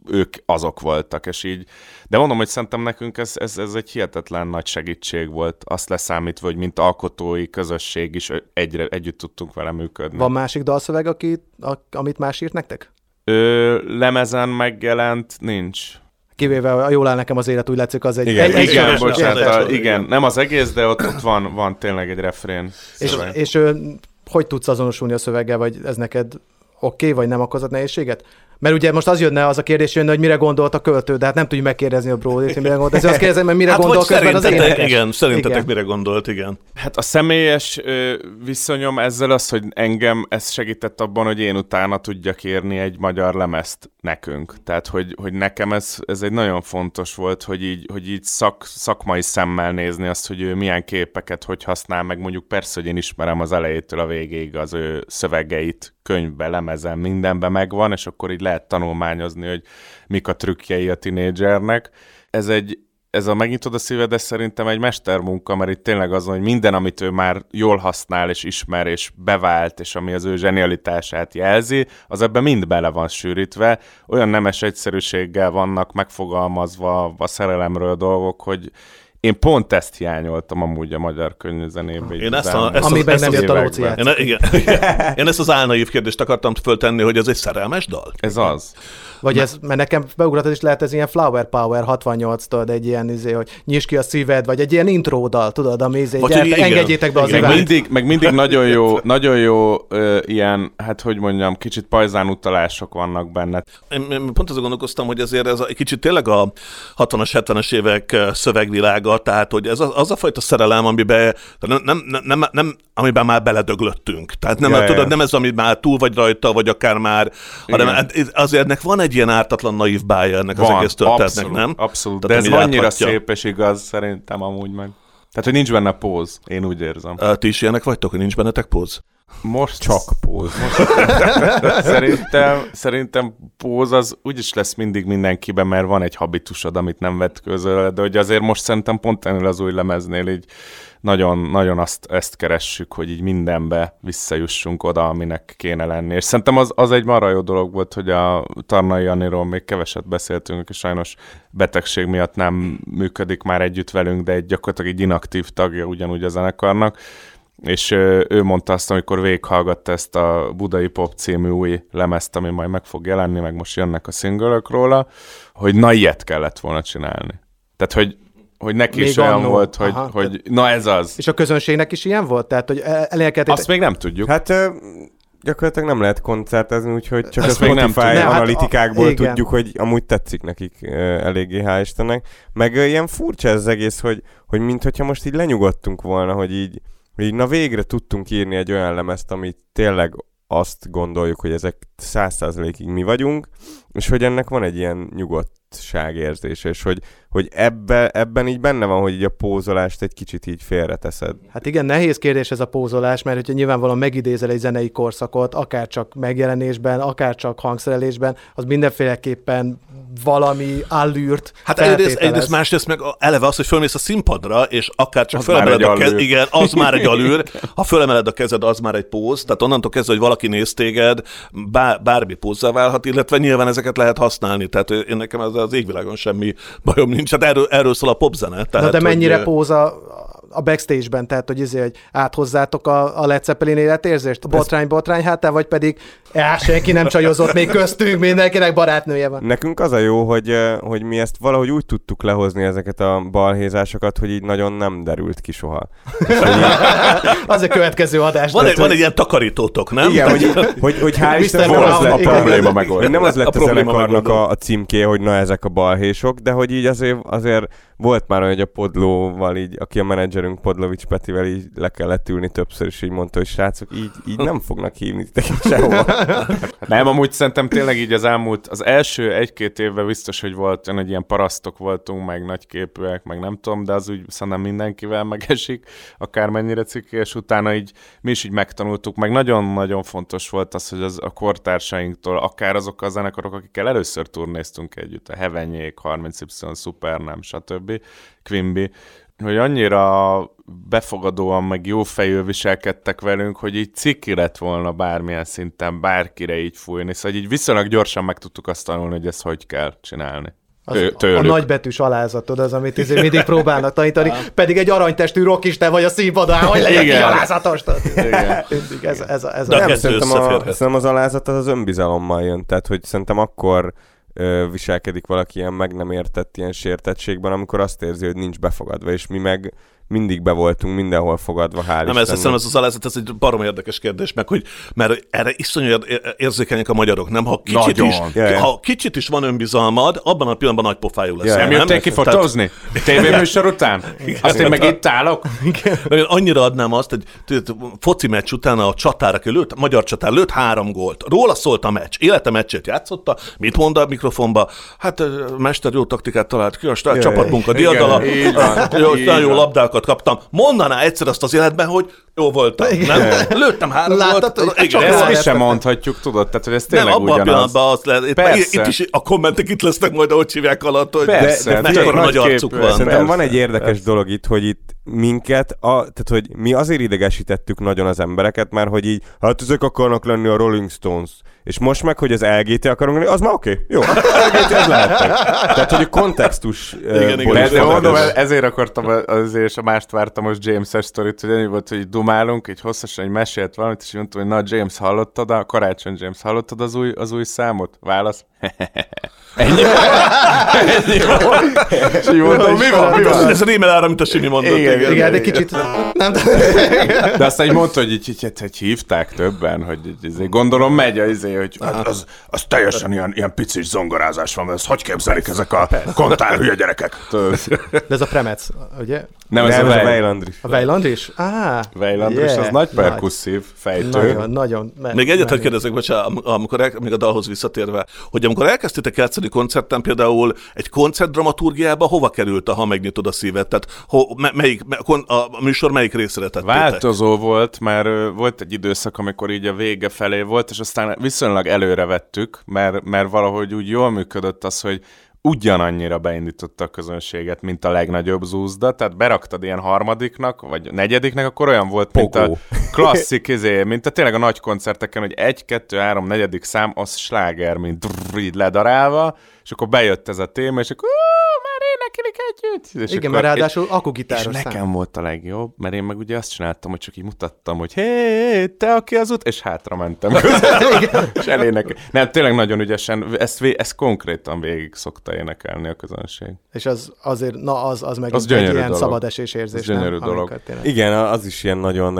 ők azok voltak, és így. De mondom, hogy szerintem nekünk ez, ez, ez egy hihetetlen nagy segítség volt, azt leszámítva, hogy mint alkotói közösség is egyre, együtt tudtunk vele működni. Van másik dalszöveg, aki, a, amit más írt nektek? Ö, lemezen megjelent, nincs. Kivéve, ha jól áll nekem az élet, úgy látszik, az egy... Igen, egy, egy Igen, bocsánat, igen. a, igen, nem az egész, de ott, ott van, van tényleg egy refrén. És, szöveg. és ö, hogy tudsz azonosulni a szöveggel, vagy ez neked oké, okay, vagy nem okozott nehézséget? Mert ugye most az jönne, az a kérdés jönne, hogy mire gondolt a költő, de hát nem tudjuk megkérdezni a Brody-t, hogy mire gondolt. Ezért azt kérdezem, hogy mire hát gondol közben az énekes. igen, szerintetek Igen. mire gondolt, igen. Hát a személyes viszonyom ezzel az, hogy engem ez segített abban, hogy én utána tudjak írni egy magyar lemezt nekünk. Tehát, hogy, hogy nekem ez, ez egy nagyon fontos volt, hogy így, hogy így szak, szakmai szemmel nézni azt, hogy ő milyen képeket hogy használ, meg mondjuk persze, hogy én ismerem az elejétől a végéig az ő szövegeit, könyvbe, lemezen, mindenbe megvan, és akkor így lehet tanulmányozni, hogy mik a trükkjei a tinédzsernek. Ez egy, ez a megnyitod a szíved, ez szerintem egy mestermunka, mert itt tényleg az, hogy minden, amit ő már jól használ, és ismer, és bevált, és ami az ő zsenialitását jelzi, az ebben mind bele van sűrítve. Olyan nemes egyszerűséggel vannak megfogalmazva a szerelemről dolgok, hogy én pont ezt hiányoltam amúgy a magyar könyvzenében. így Én ezt a- ezt az- Amiben ezt nem jött a években. Lóci játsz. Én, igen, *laughs* igen. Én ezt az álnaív kérdést akartam föltenni, hogy ez egy szerelmes dal? Ez az. Vagy ez, mert nekem beugratod is lehet ez ilyen Flower Power 68-tól, egy ilyen izé, hogy nyisd ki a szíved, vagy egy ilyen intro dal, tudod, ami izé, Vagy, hogy igen, engedjétek be az igen. Meg mindig, meg mindig *laughs* nagyon jó, nagyon jó ö, ilyen, hát hogy mondjam, kicsit pajzán utalások vannak benne. Én, én pont azon gondolkoztam, hogy azért ez a, egy kicsit tényleg a 60-as, 70-es évek eh, szövegvilága, tehát hogy ez a, az a fajta szerelem, amiben, nem, nem, nem, nem, amiben már beledöglöttünk. Tehát nem, Ja, ja, ja. tudod, nem ez, ami már túl vagy rajta, vagy akár már, hanem Igen. hát azért ennek van egy ilyen ártatlan naív bája ennek az Van, egész történetnek, abszolút, nem? Abszolút, Tehát, de ez annyira áthatja. szép és igaz szerintem amúgy meg. Tehát, hogy nincs benne póz, én úgy érzem. Ti is ilyenek vagytok, hogy nincs bennetek póz? Most Csak póz. *laughs* szerintem, szerintem póz az úgyis lesz mindig mindenkiben, mert van egy habitusod, amit nem vetkőzöl, de hogy azért most szerintem pont ennél az új lemeznél így nagyon, nagyon azt, ezt keressük, hogy így mindenbe visszajussunk oda, aminek kéne lenni. És szerintem az, az egy marha jó dolog volt, hogy a Tarnai Janiról még keveset beszéltünk, és sajnos betegség miatt nem működik már együtt velünk, de egy gyakorlatilag egy inaktív tagja ugyanúgy a zenekarnak, és ő mondta azt, amikor végighallgatta ezt a Budai Pop című új lemezt, ami majd meg fog jelenni, meg most jönnek a szingölök róla, hogy na ilyet kellett volna csinálni. Tehát, hogy, hogy neki Még is olyan annó. volt, hogy, Aha, hogy na ez az. És a közönségnek is ilyen volt? Tehát, hogy elérkedett... Azt még nem tudjuk. Hát gyakorlatilag nem lehet koncertezni, úgyhogy csak Ezt a nem Spotify tudom. Ne, hát a- analitikákból igen. tudjuk, hogy amúgy tetszik nekik ö, eléggé, hál' Istennek. Meg ilyen furcsa ez az egész, hogy, hogy mintha most így lenyugodtunk volna, hogy így, hogy így na végre tudtunk írni egy olyan lemezt, amit tényleg azt gondoljuk, hogy ezek száz mi vagyunk, és hogy ennek van egy ilyen nyugodtságérzése, és hogy, hogy ebbe, ebben így benne van, hogy így a pózolást egy kicsit így félreteszed. Hát igen, nehéz kérdés ez a pózolás, mert hogyha nyilvánvalóan megidézel egy zenei korszakot, akár csak megjelenésben, akár csak hangszerelésben, az mindenféleképpen valami allűrt Hát egyrészt, egyrészt, másrészt meg eleve az, hogy fölmész a színpadra, és akár csak Az fölemeled a kezed, igen, az már egy *laughs* alűr, ha fölemeled a kezed, az már egy póz, tehát onnantól kezdve, hogy valaki néz téged, bár, bármi pózzá válhat, illetve nyilván ezeket lehet használni, tehát én nekem az, az égvilágon semmi bajom nincs, hát erről, erről szól a popzene. Tehát, Na de mennyire hogy, póza a backstage-ben, tehát hogy, izé, hogy áthozzátok a, a Led Zeppelin életérzést, a botrány, botrány hátán, vagy pedig á, senki nem csajozott még köztünk, mindenkinek barátnője van. Nekünk az a jó, hogy, hogy mi ezt valahogy úgy tudtuk lehozni ezeket a balhézásokat, hogy így nagyon nem derült ki soha. *laughs* Az a következő adás. Van egy, van egy ilyen takarítótok, nem? Igen, hogy, hogy, hogy hál'. Isten nem az a probléma megoldva. hogy nem az lett A a, probléma zenekarnak a, a címké, hogy na ezek a balhésok, de hogy így azért, azért volt már olyan, hogy a Podlóval így, aki a menedzserünk Podlovics Petivel így le kellett ülni többször, és így mondta, hogy srácok, így, így nem fognak hívni titeket sehova. *laughs* Nem, amúgy szerintem tényleg így az elmúlt, az első egy-két évben biztos, hogy volt olyan, hogy ilyen parasztok voltunk, meg nagyképűek, meg nem tudom, de az úgy szerintem mindenkivel megesik, akármennyire cikki, és utána így mi is így megtanultuk, meg nagyon-nagyon fontos volt az, hogy az a kortársainktól, akár azok a zenekarok, akikkel először turnéztunk együtt, a Hevenyék, 30Y, Super, nem, stb., Quimby, hogy annyira befogadóan, meg jó fejül viselkedtek velünk, hogy így ciki lett volna bármilyen szinten bárkire így fújni. Szóval így viszonylag gyorsan meg tudtuk azt tanulni, hogy ezt hogy kell csinálni. az, Ő- a tőlük. nagybetűs alázatod az, amit izé mindig próbálnak tanítani, *laughs* pedig egy aranytestű rockista vagy a színpadon, hogy legyen Igen. alázatos. Igen. Ez, ez, ez De a... Nem, szerintem, a, szerintem az alázat az az önbizalommal jön, tehát hogy szerintem akkor viselkedik valaki ilyen meg nem értett ilyen sértettségben, amikor azt érzi, hogy nincs befogadva, és mi meg mindig be voltunk mindenhol fogadva, hál' Nem, ez Istennek. hiszem, ez az alázat, ez egy barom érdekes kérdés, meg hogy, mert erre iszonyú ér- érzékenyek a magyarok, nem? Ha kicsit, Nagyon. is, ja. ha kicsit is van önbizalmad, abban a pillanatban nagy pofájú leszel, Ja, Nem jöttél ki fotózni? Tévéműsor után? Azt én meg itt állok? De én annyira adnám azt, hogy foci meccs után a csatár, aki lőtt, a magyar csatár lőtt három gólt. Róla szólt a meccs. Élete meccsét játszotta. Mit mond a mikrofonba? Hát mester jó taktikát talált ki, a csapatmunka igen, diadala. Jó, jó van. Labdákat kaptam. Mondaná egyszer azt az életben, hogy jó voltam. Nem? Lőttem három Láttad, hogy Igen, ezt mi sem mondhatjuk, tudod? Tehát, hogy ez nem, tényleg abban a ugyanaz. pillanatban azt lehet. Itt, itt is a kommentek itt lesznek majd, ahogy hívják alatt, hogy Persze, de, de mekkora nagy nagy arcuk van. Szerintem van egy érdekes persze. dolog itt, hogy itt minket, a, tehát hogy mi azért idegesítettük nagyon az embereket, mert hogy így, hát ezek akarnak lenni a Rolling Stones, és most meg, hogy az LGT akarunk lenni, az már oké, okay, jó, LGT az lehet. Tehát, hogy a kontextus Igen, igen. De, Ez mondom, ezért akartam azért, és a mást vártam most James-es sztorit, hogy ennyi volt, hogy dumálunk, így hosszasan egy mesélt valamit, és így mondtam, hogy na James hallottad, a karácsony James hallottad az új, az új számot? Válasz? *laughs* Ennyi Ennyi volt. És így mi van, mi van? Ez rímel ára, mint a Simi mondott. Igen, igen. Igen, de kicsit nem De aztán így mondta, hogy így, így, így, hívták többen, hogy így, gondolom megy, az, izé, hogy Hát az, az teljesen ilyen, ilyen picis zongorázás van, ezt hogy képzelik ezek a kontár hülye gyerekek? De ez a Premec, ugye? nem ez Nem, a ez a Vej. Weiland is. A Weiland is? Á, Weiland Island, és Yeah, az nagy perkusszív fejtő. Nagyon, nagyon. Me- Még egyet, hogy kérdezek, bocsánat, am- amikor el, még a dalhoz visszatérve, hogy amikor elkezdtétek játszani koncerten, például egy koncert dramaturgiába hova került a Ha megnyitod a szívet? Tehát ho, me, melyik, me, a műsor melyik részére tettétek? Változó volt, mert volt egy időszak, amikor így a vége felé volt, és aztán viszonylag előre vettük, mert, mert valahogy úgy jól működött az, hogy ugyanannyira beindította a közönséget, mint a legnagyobb zúzda, tehát beraktad ilyen harmadiknak, vagy negyediknek, akkor olyan volt, mint a Pogó. *laughs* klasszik, izé, mint a tényleg a nagy koncerteken, hogy egy, kettő, három, negyedik szám, az sláger, mint drrr, így ledarálva, és akkor bejött ez a téma, és akkor "Ú, már énekelik együtt. És Igen, akkor- mert ráadásul és akugitáros nekem szám. volt a legjobb, mert én meg ugye azt csináltam, hogy csak így mutattam, hogy hé, te aki az út, és hátra mentem. *laughs* és elének. Nem, tényleg nagyon ügyesen, ezt, ezt konkrétan végig szokta énekelni a közönség. És az azért, na az, az meg Az egy ilyen dolog. szabadesés érzés. Az gyönyörű nem? dolog. Amikor tényleg- Igen, az is ilyen nagyon,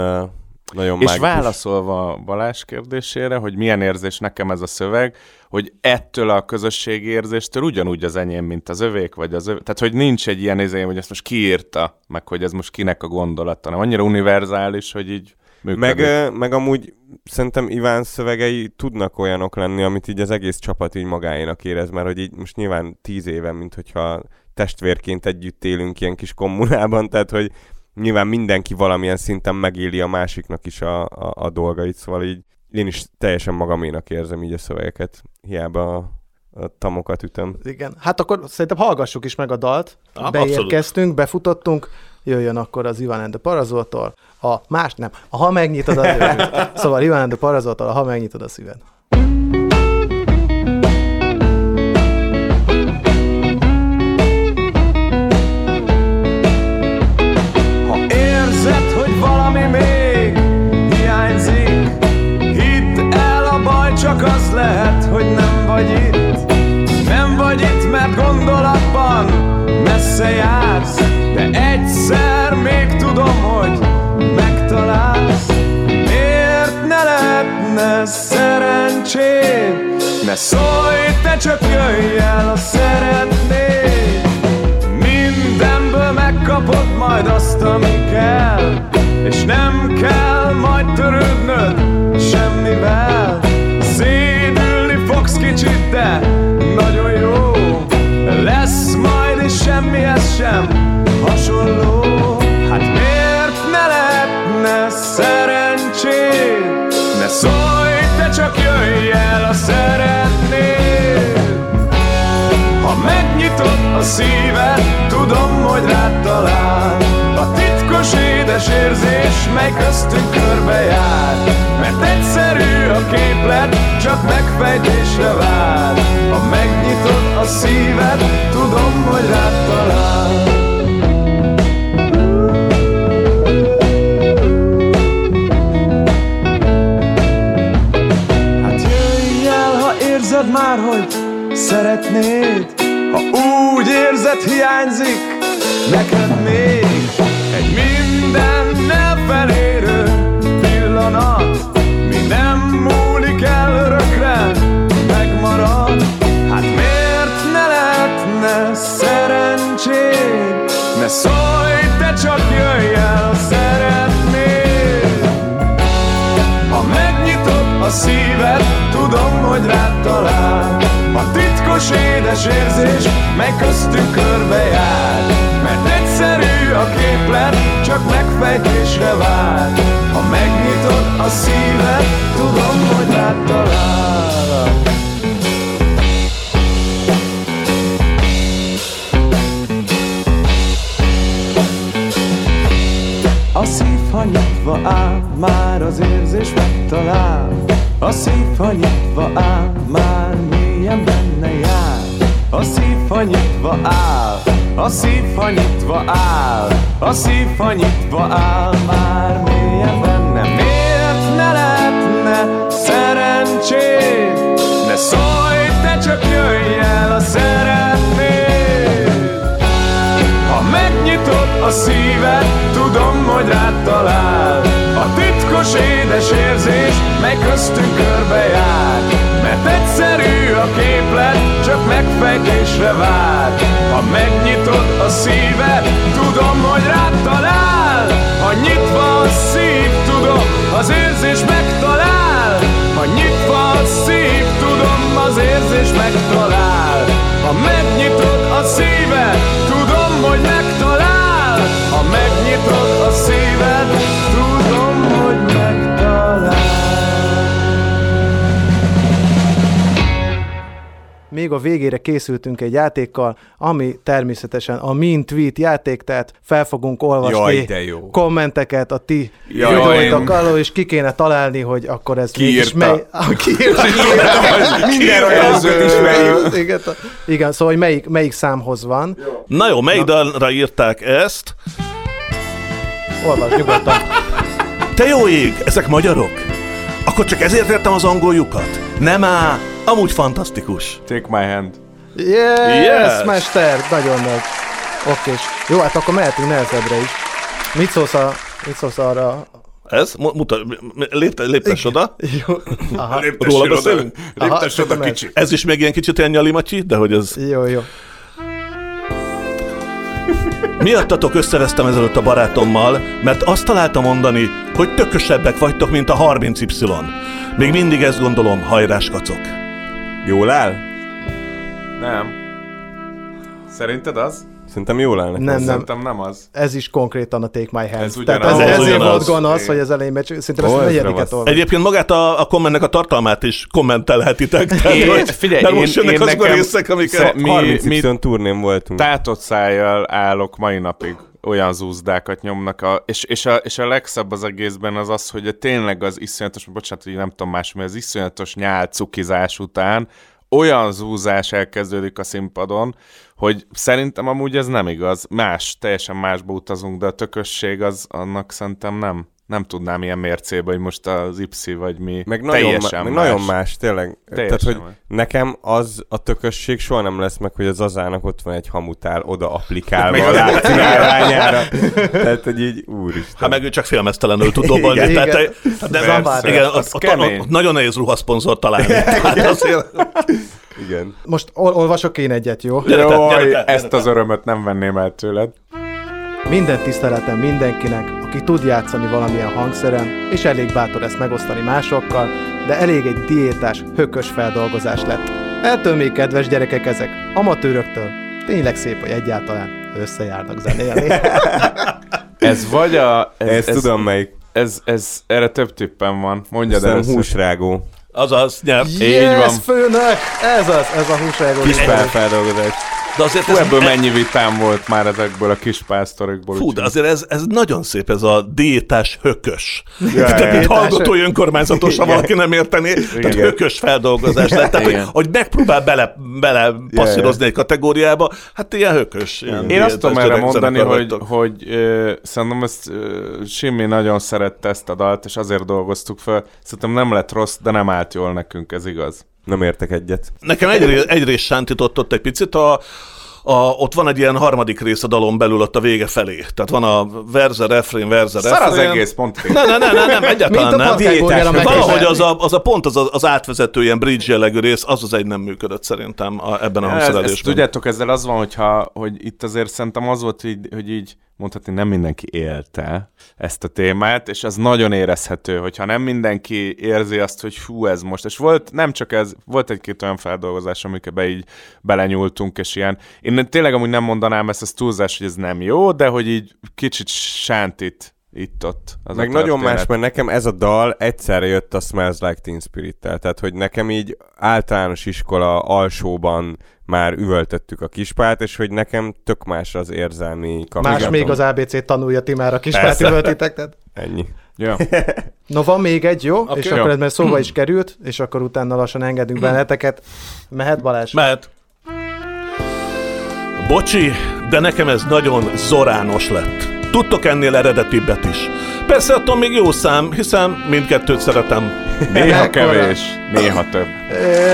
nagyon És mágikus. válaszolva Balázs kérdésére, hogy milyen érzés nekem ez a szöveg, hogy ettől a közösségi érzéstől ugyanúgy az enyém, mint az övék, vagy az övék. Tehát, hogy nincs egy ilyen izé, hogy ezt most kiírta, meg hogy ez most kinek a gondolata, hanem annyira univerzális, hogy így működik. Meg, meg amúgy szerintem Iván szövegei tudnak olyanok lenni, amit így az egész csapat így magáénak érez, mert hogy így most nyilván tíz éve, mint hogyha testvérként együtt élünk ilyen kis kommunában, tehát hogy nyilván mindenki valamilyen szinten megéli a másiknak is a, a, a dolgait, szóval így én is teljesen magaménak érzem így a szövegeket, hiába a, a tamokat ütöm. Igen. Hát akkor szerintem hallgassuk is meg a dalt. Ah, Beérkeztünk, befutottunk, jöjjön akkor az Ivan and the Parazoltól. A más nem, a ha megnyitod a szíved. *laughs* Szóval Ivan and the Parazoltól, a ha megnyitod a szíved. Csak az lehet, hogy nem vagy itt. Nem vagy itt, mert gondolatban messze jársz De egyszer még tudom, hogy megtalálsz. Miért ne lehetne szerencséd? Ne szólj, te csak jöjj el, ha szeretnéd. Mindenből megkapod majd azt, ami kell És nem kell majd törődnöd semmivel nagyon jó. Lesz majd, és semmihez sem hasonló. Hát miért ne lehetne szerencséd? Ne szólj, te csak jöjj el, ha szeretnéd. Ha megnyitod a szíved, tudom, hogy rád talál Édes érzés, mely köztünk körbe jár Mert egyszerű a képlet, csak megfejtésre vár. Ha megnyitod a szíved, tudom, hogy rád talál. Hát érzed már, hogy szeretnéd. Ha úgy érzed, hiányzik neked még Egy mindennel felérő pillanat. Mi nem múlik el örökre, megmarad. Hát miért ne lehetne szerencséd? Ne szólj, te csak jöjj el, szeretnéd ha megnyitod a szíved, tudom, hogy rád talál. A titkos édes érzés, mely köztünk körbe jár. Mert a képlet, csak megfejtésre vár Ha megnyitod a szíved, tudom, hogy rád talál A szív, ha nyitva áll, már az érzés megtalál. A szív, ha nyitva áll, már mélyen benne jár. A szív, ha nyitva áll, a szív, ha nyitva áll A szív, ha nyitva áll, már mélyen benne Miért ne lehetne szerencséd? Ne szólj, te csak jöjj el, ha szeretnéd. Ha megnyitod a szíved, tudom, hogy rád talál a titkos édes érzés, mely köztünk körbejár Mert egyszerű a képlet, csak megfejtésre vár. Ha megnyitod a szíved, tudom, hogy rád talál. Ha nyitva a szív, tudom, az érzés megtalál. Ha nyitva a szív, tudom, az érzés megtalál. Ha megnyitod a szíved, tudom, hogy megtalál. Ha megnyitod a szíved Még a végére készültünk egy játékkal, ami természetesen a Min Tweet játék, tehát fel fogunk olvasni Jaj, de jó. kommenteket a ti videóitok alól, és ki kéne találni, hogy akkor ez Ki mégis mely... *laughs* Ah, ki írta? *laughs* Minden ismerjük. igen, szóval hogy melyik, melyik számhoz van. Na jó, melyik dalra írták ezt? Olvasd nyugodtan. Te jó ég, ezek magyarok? Akkor csak ezért értem az angoljukat? Nem á, amúgy fantasztikus. Take my hand. Yes, Yes! mester, nagyon nagy. Oké, jó, hát akkor mehetünk nehezebbre is. Mit szólsz, a, mit szólsz arra? Ez? Mu- Mutat, lépte, léptes oda. Jó, aha, Róla beszélünk? Léptes oda tudom, kicsi. Ez is még ilyen kicsit ilyen nyalimacsi, de hogy ez... jó, jó. Miattatok összevesztem ezelőtt a barátommal, mert azt találtam mondani, hogy tökösebbek vagytok, mint a 30Y. Még mindig ezt gondolom, hajrás kacok. Jól áll? Nem. Szerinted az? Szerintem jól áll nekem. Nem, nem. Szerintem nem az. Ez is konkrétan a Take My Hand. Ez Tehát ez, Ez ezért volt gonosz, hogy az elején becsül. Szerintem ezt a ez negyediket ravasz. olvas. Egyébként magát a, a kommentnek a tartalmát is kommentelhetitek. Tehát, Én- hogy, figyelj, mert én- most jönnek én azok a részek, amiket... sze- mi- 30 mi- turnén voltunk. Tátott szájjal állok mai napig olyan zúzdákat nyomnak, a, és, és, a, és a legszebb az egészben az az, hogy tényleg az iszonyatos, bocsánat, hogy nem tudom más, mert az iszonyatos nyál cukizás után olyan zúzás elkezdődik a színpadon, hogy szerintem amúgy ez nem igaz. Más, teljesen másba utazunk, de a tökösség az annak szerintem nem. Nem tudnám ilyen mércébe, hogy most az Y vagy mi. Meg nagyon, teljesen má- meg más. nagyon más, tényleg. Teljesen Tehát, hogy más. nekem az a tökösség soha nem lesz meg, hogy az azának ott van egy hamutál oda applikálva Meg a az- lábcinálványára. Tehát, hogy így, úristen. Hát meg ő csak félmeztelenül tud dobolni. Igen. Tehát, Igen. nem, Zabár. igen, Az ott, ott, kemény. ott, nagyon nehéz ruhaszponzort találni. Tehát azért, Igen. Most ol- olvasok én egyet, jó? Gyere Jaj, gyere ezt gyere te. az örömöt nem venném el tőled. Minden tiszteletem mindenkinek, aki tud játszani valamilyen hangszeren, és elég bátor ezt megosztani másokkal, de elég egy diétás, hökös feldolgozás lett. Ettől még kedves gyerekek ezek, amatőröktől. Tényleg szép, hogy egyáltalán összejárnak zenélni. *laughs* Ez vagy a... Ez, Ezt ez, tudom melyik. Ez, ez, erre több tippem van. Mondjad Szerintem először. húsrágó. Azaz, nyert. yes, van. főnök! Ez az, ez a húsrágó. Kis felfeldolgozás. De azért Fú, ez, ebből mennyi vitám volt már ezekből a kis pásztorokból. Fú, de azért ez, ez nagyon szép, ez a diétás hökös. Ja, Tehát, mint Diétás hallgatói önkormányzatos, ha valaki nem értené, tehát Igen. hökös feldolgozás lett. Tehát, hogy, Igen. hogy megpróbál bele, bele passzírozni egy kategóriába, hát ilyen hökös. Ilyen Én azt tudom erre mondani, hogy, hogy ö, szerintem ezt ö, Simi nagyon szerette ezt a dalt, és azért dolgoztuk fel. Szerintem nem lett rossz, de nem állt jól nekünk, ez igaz. Nem értek egyet. Nekem egyrészt, egyrészt sántított ott egy picit, a, a, ott van egy ilyen harmadik rész a dalon belül ott a vége felé. Tehát van a verze, refrén, verze, Szar refrén. az egész pont. Ne, ne, ne, ne, nem, egyáltalán Mint a nem. patkányburger a Valahogy az a, az a pont, az a, az átvezető ilyen bridge jellegű rész, az az egy nem működött szerintem a, ebben a Ez, ezt hangszerelésben. tudjátok, ezzel az van, hogyha, hogy itt azért szerintem az volt, hogy, hogy így mondhatni, nem mindenki élte ezt a témát, és az nagyon érezhető, hogyha nem mindenki érzi azt, hogy hú, ez most. És volt, nem csak ez, volt egy-két olyan feldolgozás, amikbe így belenyúltunk, és ilyen. Én tényleg amúgy nem mondanám ezt, ez túlzás, hogy ez nem jó, de hogy így kicsit sántít itt-ott. Az Meg a nagyon más, mert nekem ez a dal egyszerre jött a Smells Like Teen Spirit-tel. Tehát, hogy nekem így általános iskola alsóban már üvöltöttük a kispát, és hogy nekem tök más az érzelmi Más kapcsolatom. még az ABC tanulja, ti már a kis Persze. pártüvöltitek, tehát Ennyi. Ja. *laughs* No, van még egy, jó? Okay. És Jó. akkor ez már szóba is került, és akkor utána lassan engedünk benneteket. Mehet Balázs? Mehet. Bocsi, de nekem ez nagyon zorános lett. Tudtok ennél eredetibbet is. Persze attól még jó szám, hiszen mindkettőt szeretem. Néha kevés, néha több.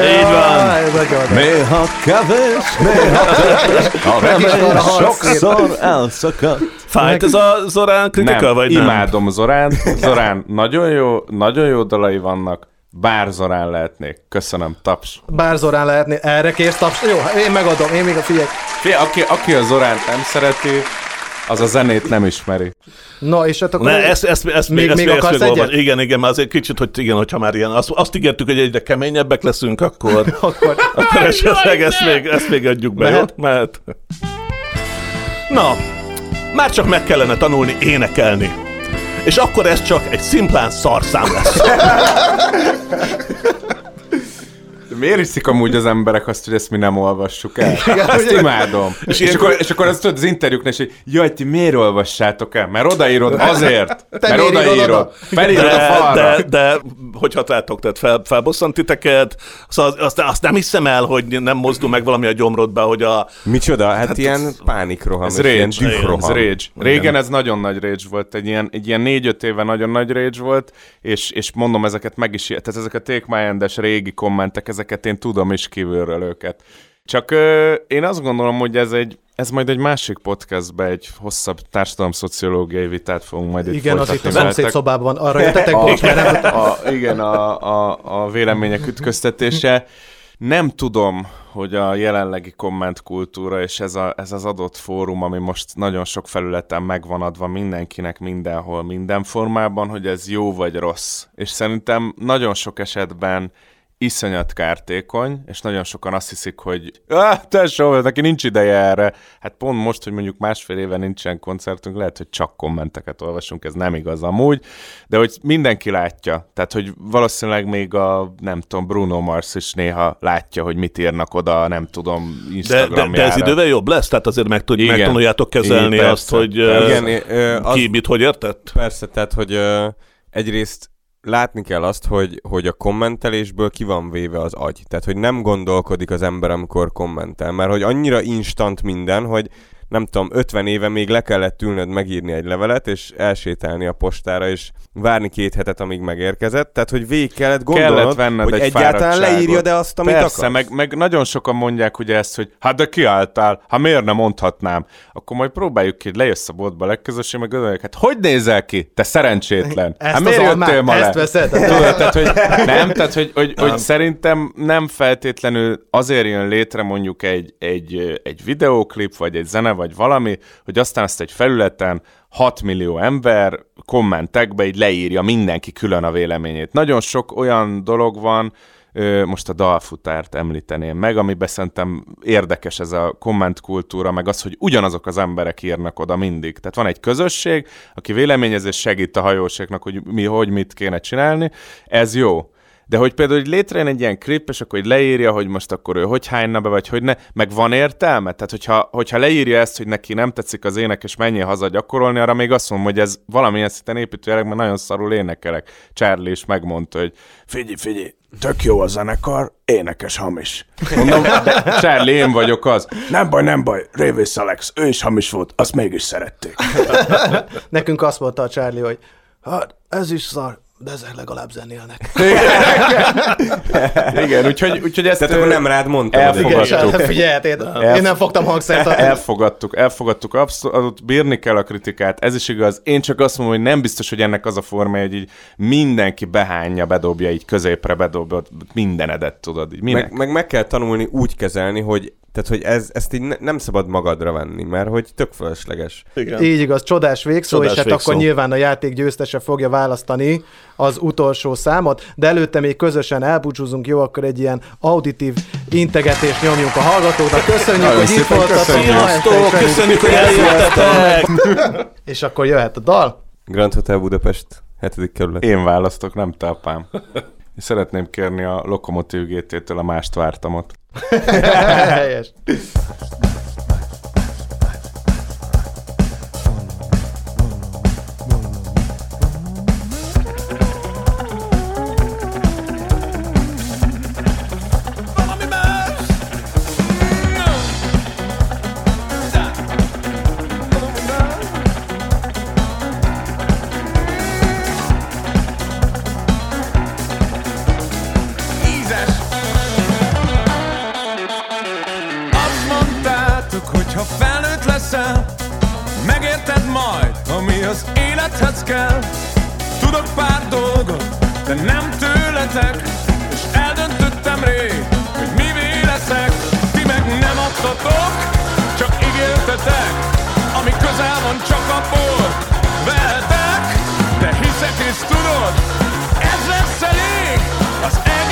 Így van. Néha kevés, néha több, *laughs* a remény sokszor elszakad. Fájt ez a Zorán kritika, nem, vagy nem? imádom Zorán. Zorán nagyon jó, nagyon jó dalai vannak. Bár Zorán lehetnék. Köszönöm, taps. Bár Zorán lehetné, erre kérsz taps. Jó, én megadom, én még a figyelj. Fé, aki, aki a Zoránt nem szereti, az a zenét nem ismeri. Na, és hát akkor... Ne, ezt, ezt, ezt Még- ezt még ezt akarsz egyet? Igen, igen, már azért kicsit, hogy igen, hogyha már ilyen, azt, azt ígértük, hogy egyre keményebbek leszünk, akkor, *laughs* Akkor... akkor esetleg ezt még, ezt még adjuk be, Mehet? jó? Mehet. Na, már csak meg kellene tanulni énekelni. És akkor ez csak egy szimplán szarszám lesz. *laughs* Miért hiszik amúgy az emberek azt, hogy ezt mi nem olvassuk el? Ezt ugye? imádom. És, és, akkor, és akkor azt tudod az interjúknál is, hogy jaj, ti miért olvassátok el? Mert odaírod azért. Te mert odaírod. oda? Felírod a De, falra. de, de hogyha látok, tehát fel, felbosszant titeket, szóval azt, azt nem hiszem el, hogy nem mozdul meg valami a gyomrodba, hogy a... Micsoda? Hát, hát ilyen pánikroham, Ez és ilyen rage, ez rage. Régen ez nagyon nagy rage volt, egy ilyen, egy ilyen négy-öt éve nagyon nagy rage volt, és, és mondom, ezeket meg is, tehát ezek a Take My régi kommentek, ezeket én tudom is kívülről őket. Csak ö, én azt gondolom, hogy ez egy, ez majd egy másik podcastbe egy hosszabb társadalomszociológiai vitát fogunk majd itt Igen, az itt a folytatni szomszéd szobában. Arra jöttetek, *laughs* bocs, mert a, igen, a, a, a vélemények ütköztetése. Nem tudom, hogy a jelenlegi kommentkultúra és ez, a, ez az adott fórum, ami most nagyon sok felületen megvan adva mindenkinek, mindenhol, minden formában, hogy ez jó vagy rossz. És szerintem nagyon sok esetben iszonyat kártékony, és nagyon sokan azt hiszik, hogy ah, tesó, neki nincs ideje erre. Hát pont most, hogy mondjuk másfél éve nincsen koncertünk, lehet, hogy csak kommenteket olvasunk, ez nem igaz amúgy, de hogy mindenki látja. Tehát, hogy valószínűleg még a, nem tudom, Bruno Mars is néha látja, hogy mit írnak oda, nem tudom, De, de, Instagramjára. de ez idővel jobb lesz? Tehát azért meg, tud, Igen. megtanuljátok kezelni Igen, azt, persze. hogy Igen, Igen, ö, az, ki mit hogy értett? Persze, tehát, hogy ö, egyrészt látni kell azt, hogy, hogy a kommentelésből ki van véve az agy. Tehát, hogy nem gondolkodik az ember, amikor kommentel. Mert hogy annyira instant minden, hogy nem tudom, 50 éve még le kellett ülnöd megírni egy levelet, és elsétálni a postára, és várni két hetet, amíg megérkezett. Tehát, hogy végig kellett gondolnod, Kellett venned hogy egy egyáltalán leírja de azt, amit Persze, akar. meg, meg nagyon sokan mondják ugye ezt, hogy hát de kiálltál, hát miért nem mondhatnám? Akkor majd próbáljuk ki, lejössz a boltba legközelebb, és meg gondolják, hát hogy nézel ki, te szerencsétlen? Ezt hát az miért jöttél ma ezt le? veszed? Tudod, *laughs* tehát, hogy nem, tehát, hogy, hogy, hogy szerintem nem feltétlenül azért jön létre mondjuk egy, egy, egy videóklip, vagy egy zene, vagy valami, hogy aztán azt egy felületen 6 millió ember kommentekbe így leírja mindenki külön a véleményét. Nagyon sok olyan dolog van, most a dalfutárt említeném meg, amiben szerintem érdekes ez a kommentkultúra, meg az, hogy ugyanazok az emberek írnak oda mindig. Tehát van egy közösség, aki véleményezés segít a hajóségnak, hogy mi, hogy mit kéne csinálni, ez jó. De hogy például hogy létrejön egy ilyen klip, és akkor hogy leírja, hogy most akkor ő hogy hányna be, vagy hogy ne, meg van értelme? Tehát, hogyha, hogyha leírja ezt, hogy neki nem tetszik az ének, és menjél haza gyakorolni, arra még azt mondom, hogy ez valamilyen szinten építőjelek, mert nagyon szarul énekelek. Charlie is megmondta, hogy Figyelj, figyelj, tök jó a zenekar, énekes hamis. mondom, Charlie, én vagyok az. Nem baj, nem baj, Révész Alex, ő is hamis volt, azt mégis szerették. Nekünk azt mondta a Charlie, hogy hát ez is szar, de ezek legalább zenélnek. Igen, úgyhogy, úgyhogy ezt Tehát akkor nem rád mondtam. elfogadtuk. Igen, Charlie, figyelj, én, én nem fogtam hangszert. Elfogadtuk, elfogadtuk, abszolút bírni kell a kritikát, ez is igaz. Én csak azt mondom, hogy nem biztos, hogy ennek az a formája, hogy így mindenki behányja, bedobja, így középre bedobja mindenedet, tudod. Így minek? Meg, meg meg kell tanulni úgy kezelni, hogy tehát, hogy ez, ezt így ne, nem szabad magadra venni, mert hogy tök fölösleges. Igen. Így igaz, csodás végszó, Csodás és hát végszó. akkor nyilván a játék győztese fogja választani az utolsó számot, de előtte még közösen elbúcsúzunk, jó, akkor egy ilyen auditív integetést nyomjunk a hallgatóknak. Köszönjük, Nagyon hogy itt voltatok. köszönjük. Sziasztok, köszönjük, hogy eljöttetek! És akkor jöhet a dal. Grand Hotel Budapest, 7. kerület. Én választok, nem te apám. Szeretném kérni a Lokomotív GT-től a mást vártamot. *laughs* yes. veletek, ami közel van csak a bor. Veletek, de hiszek és tudod, ez lesz elég az egy.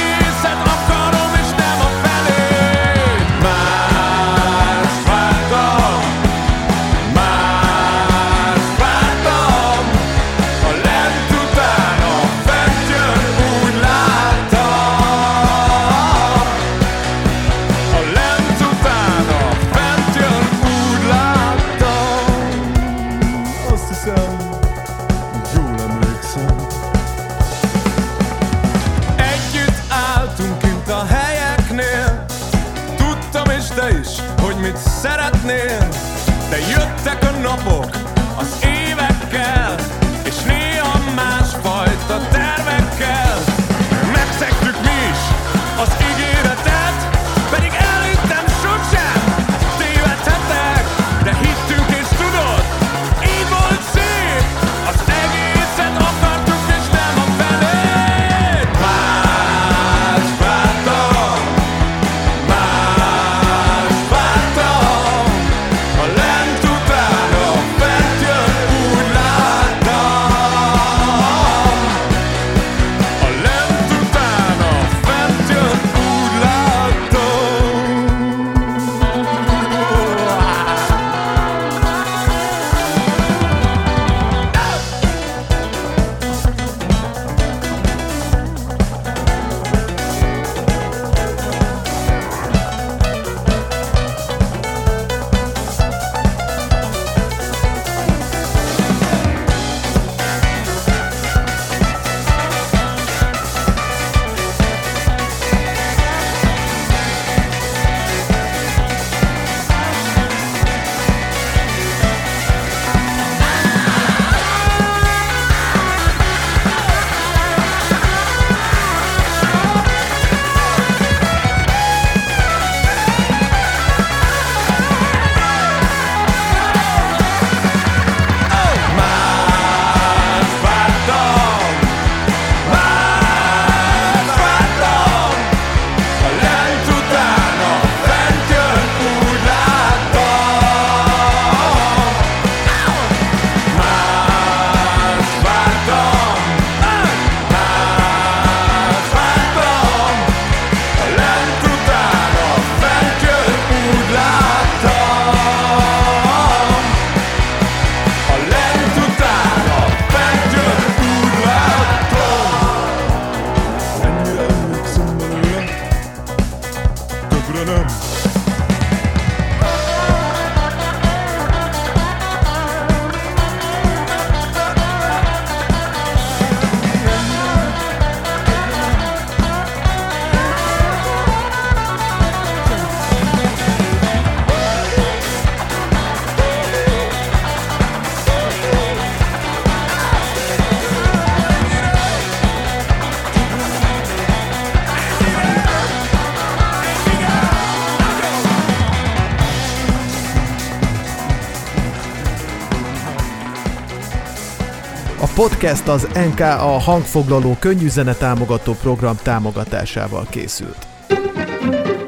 podcast az NK a hangfoglaló könnyűzene támogató program támogatásával készült.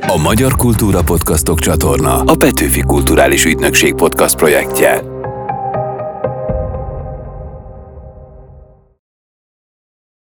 A Magyar Kultúra Podcastok csatorna a Petőfi Kulturális Ügynökség podcast projektje.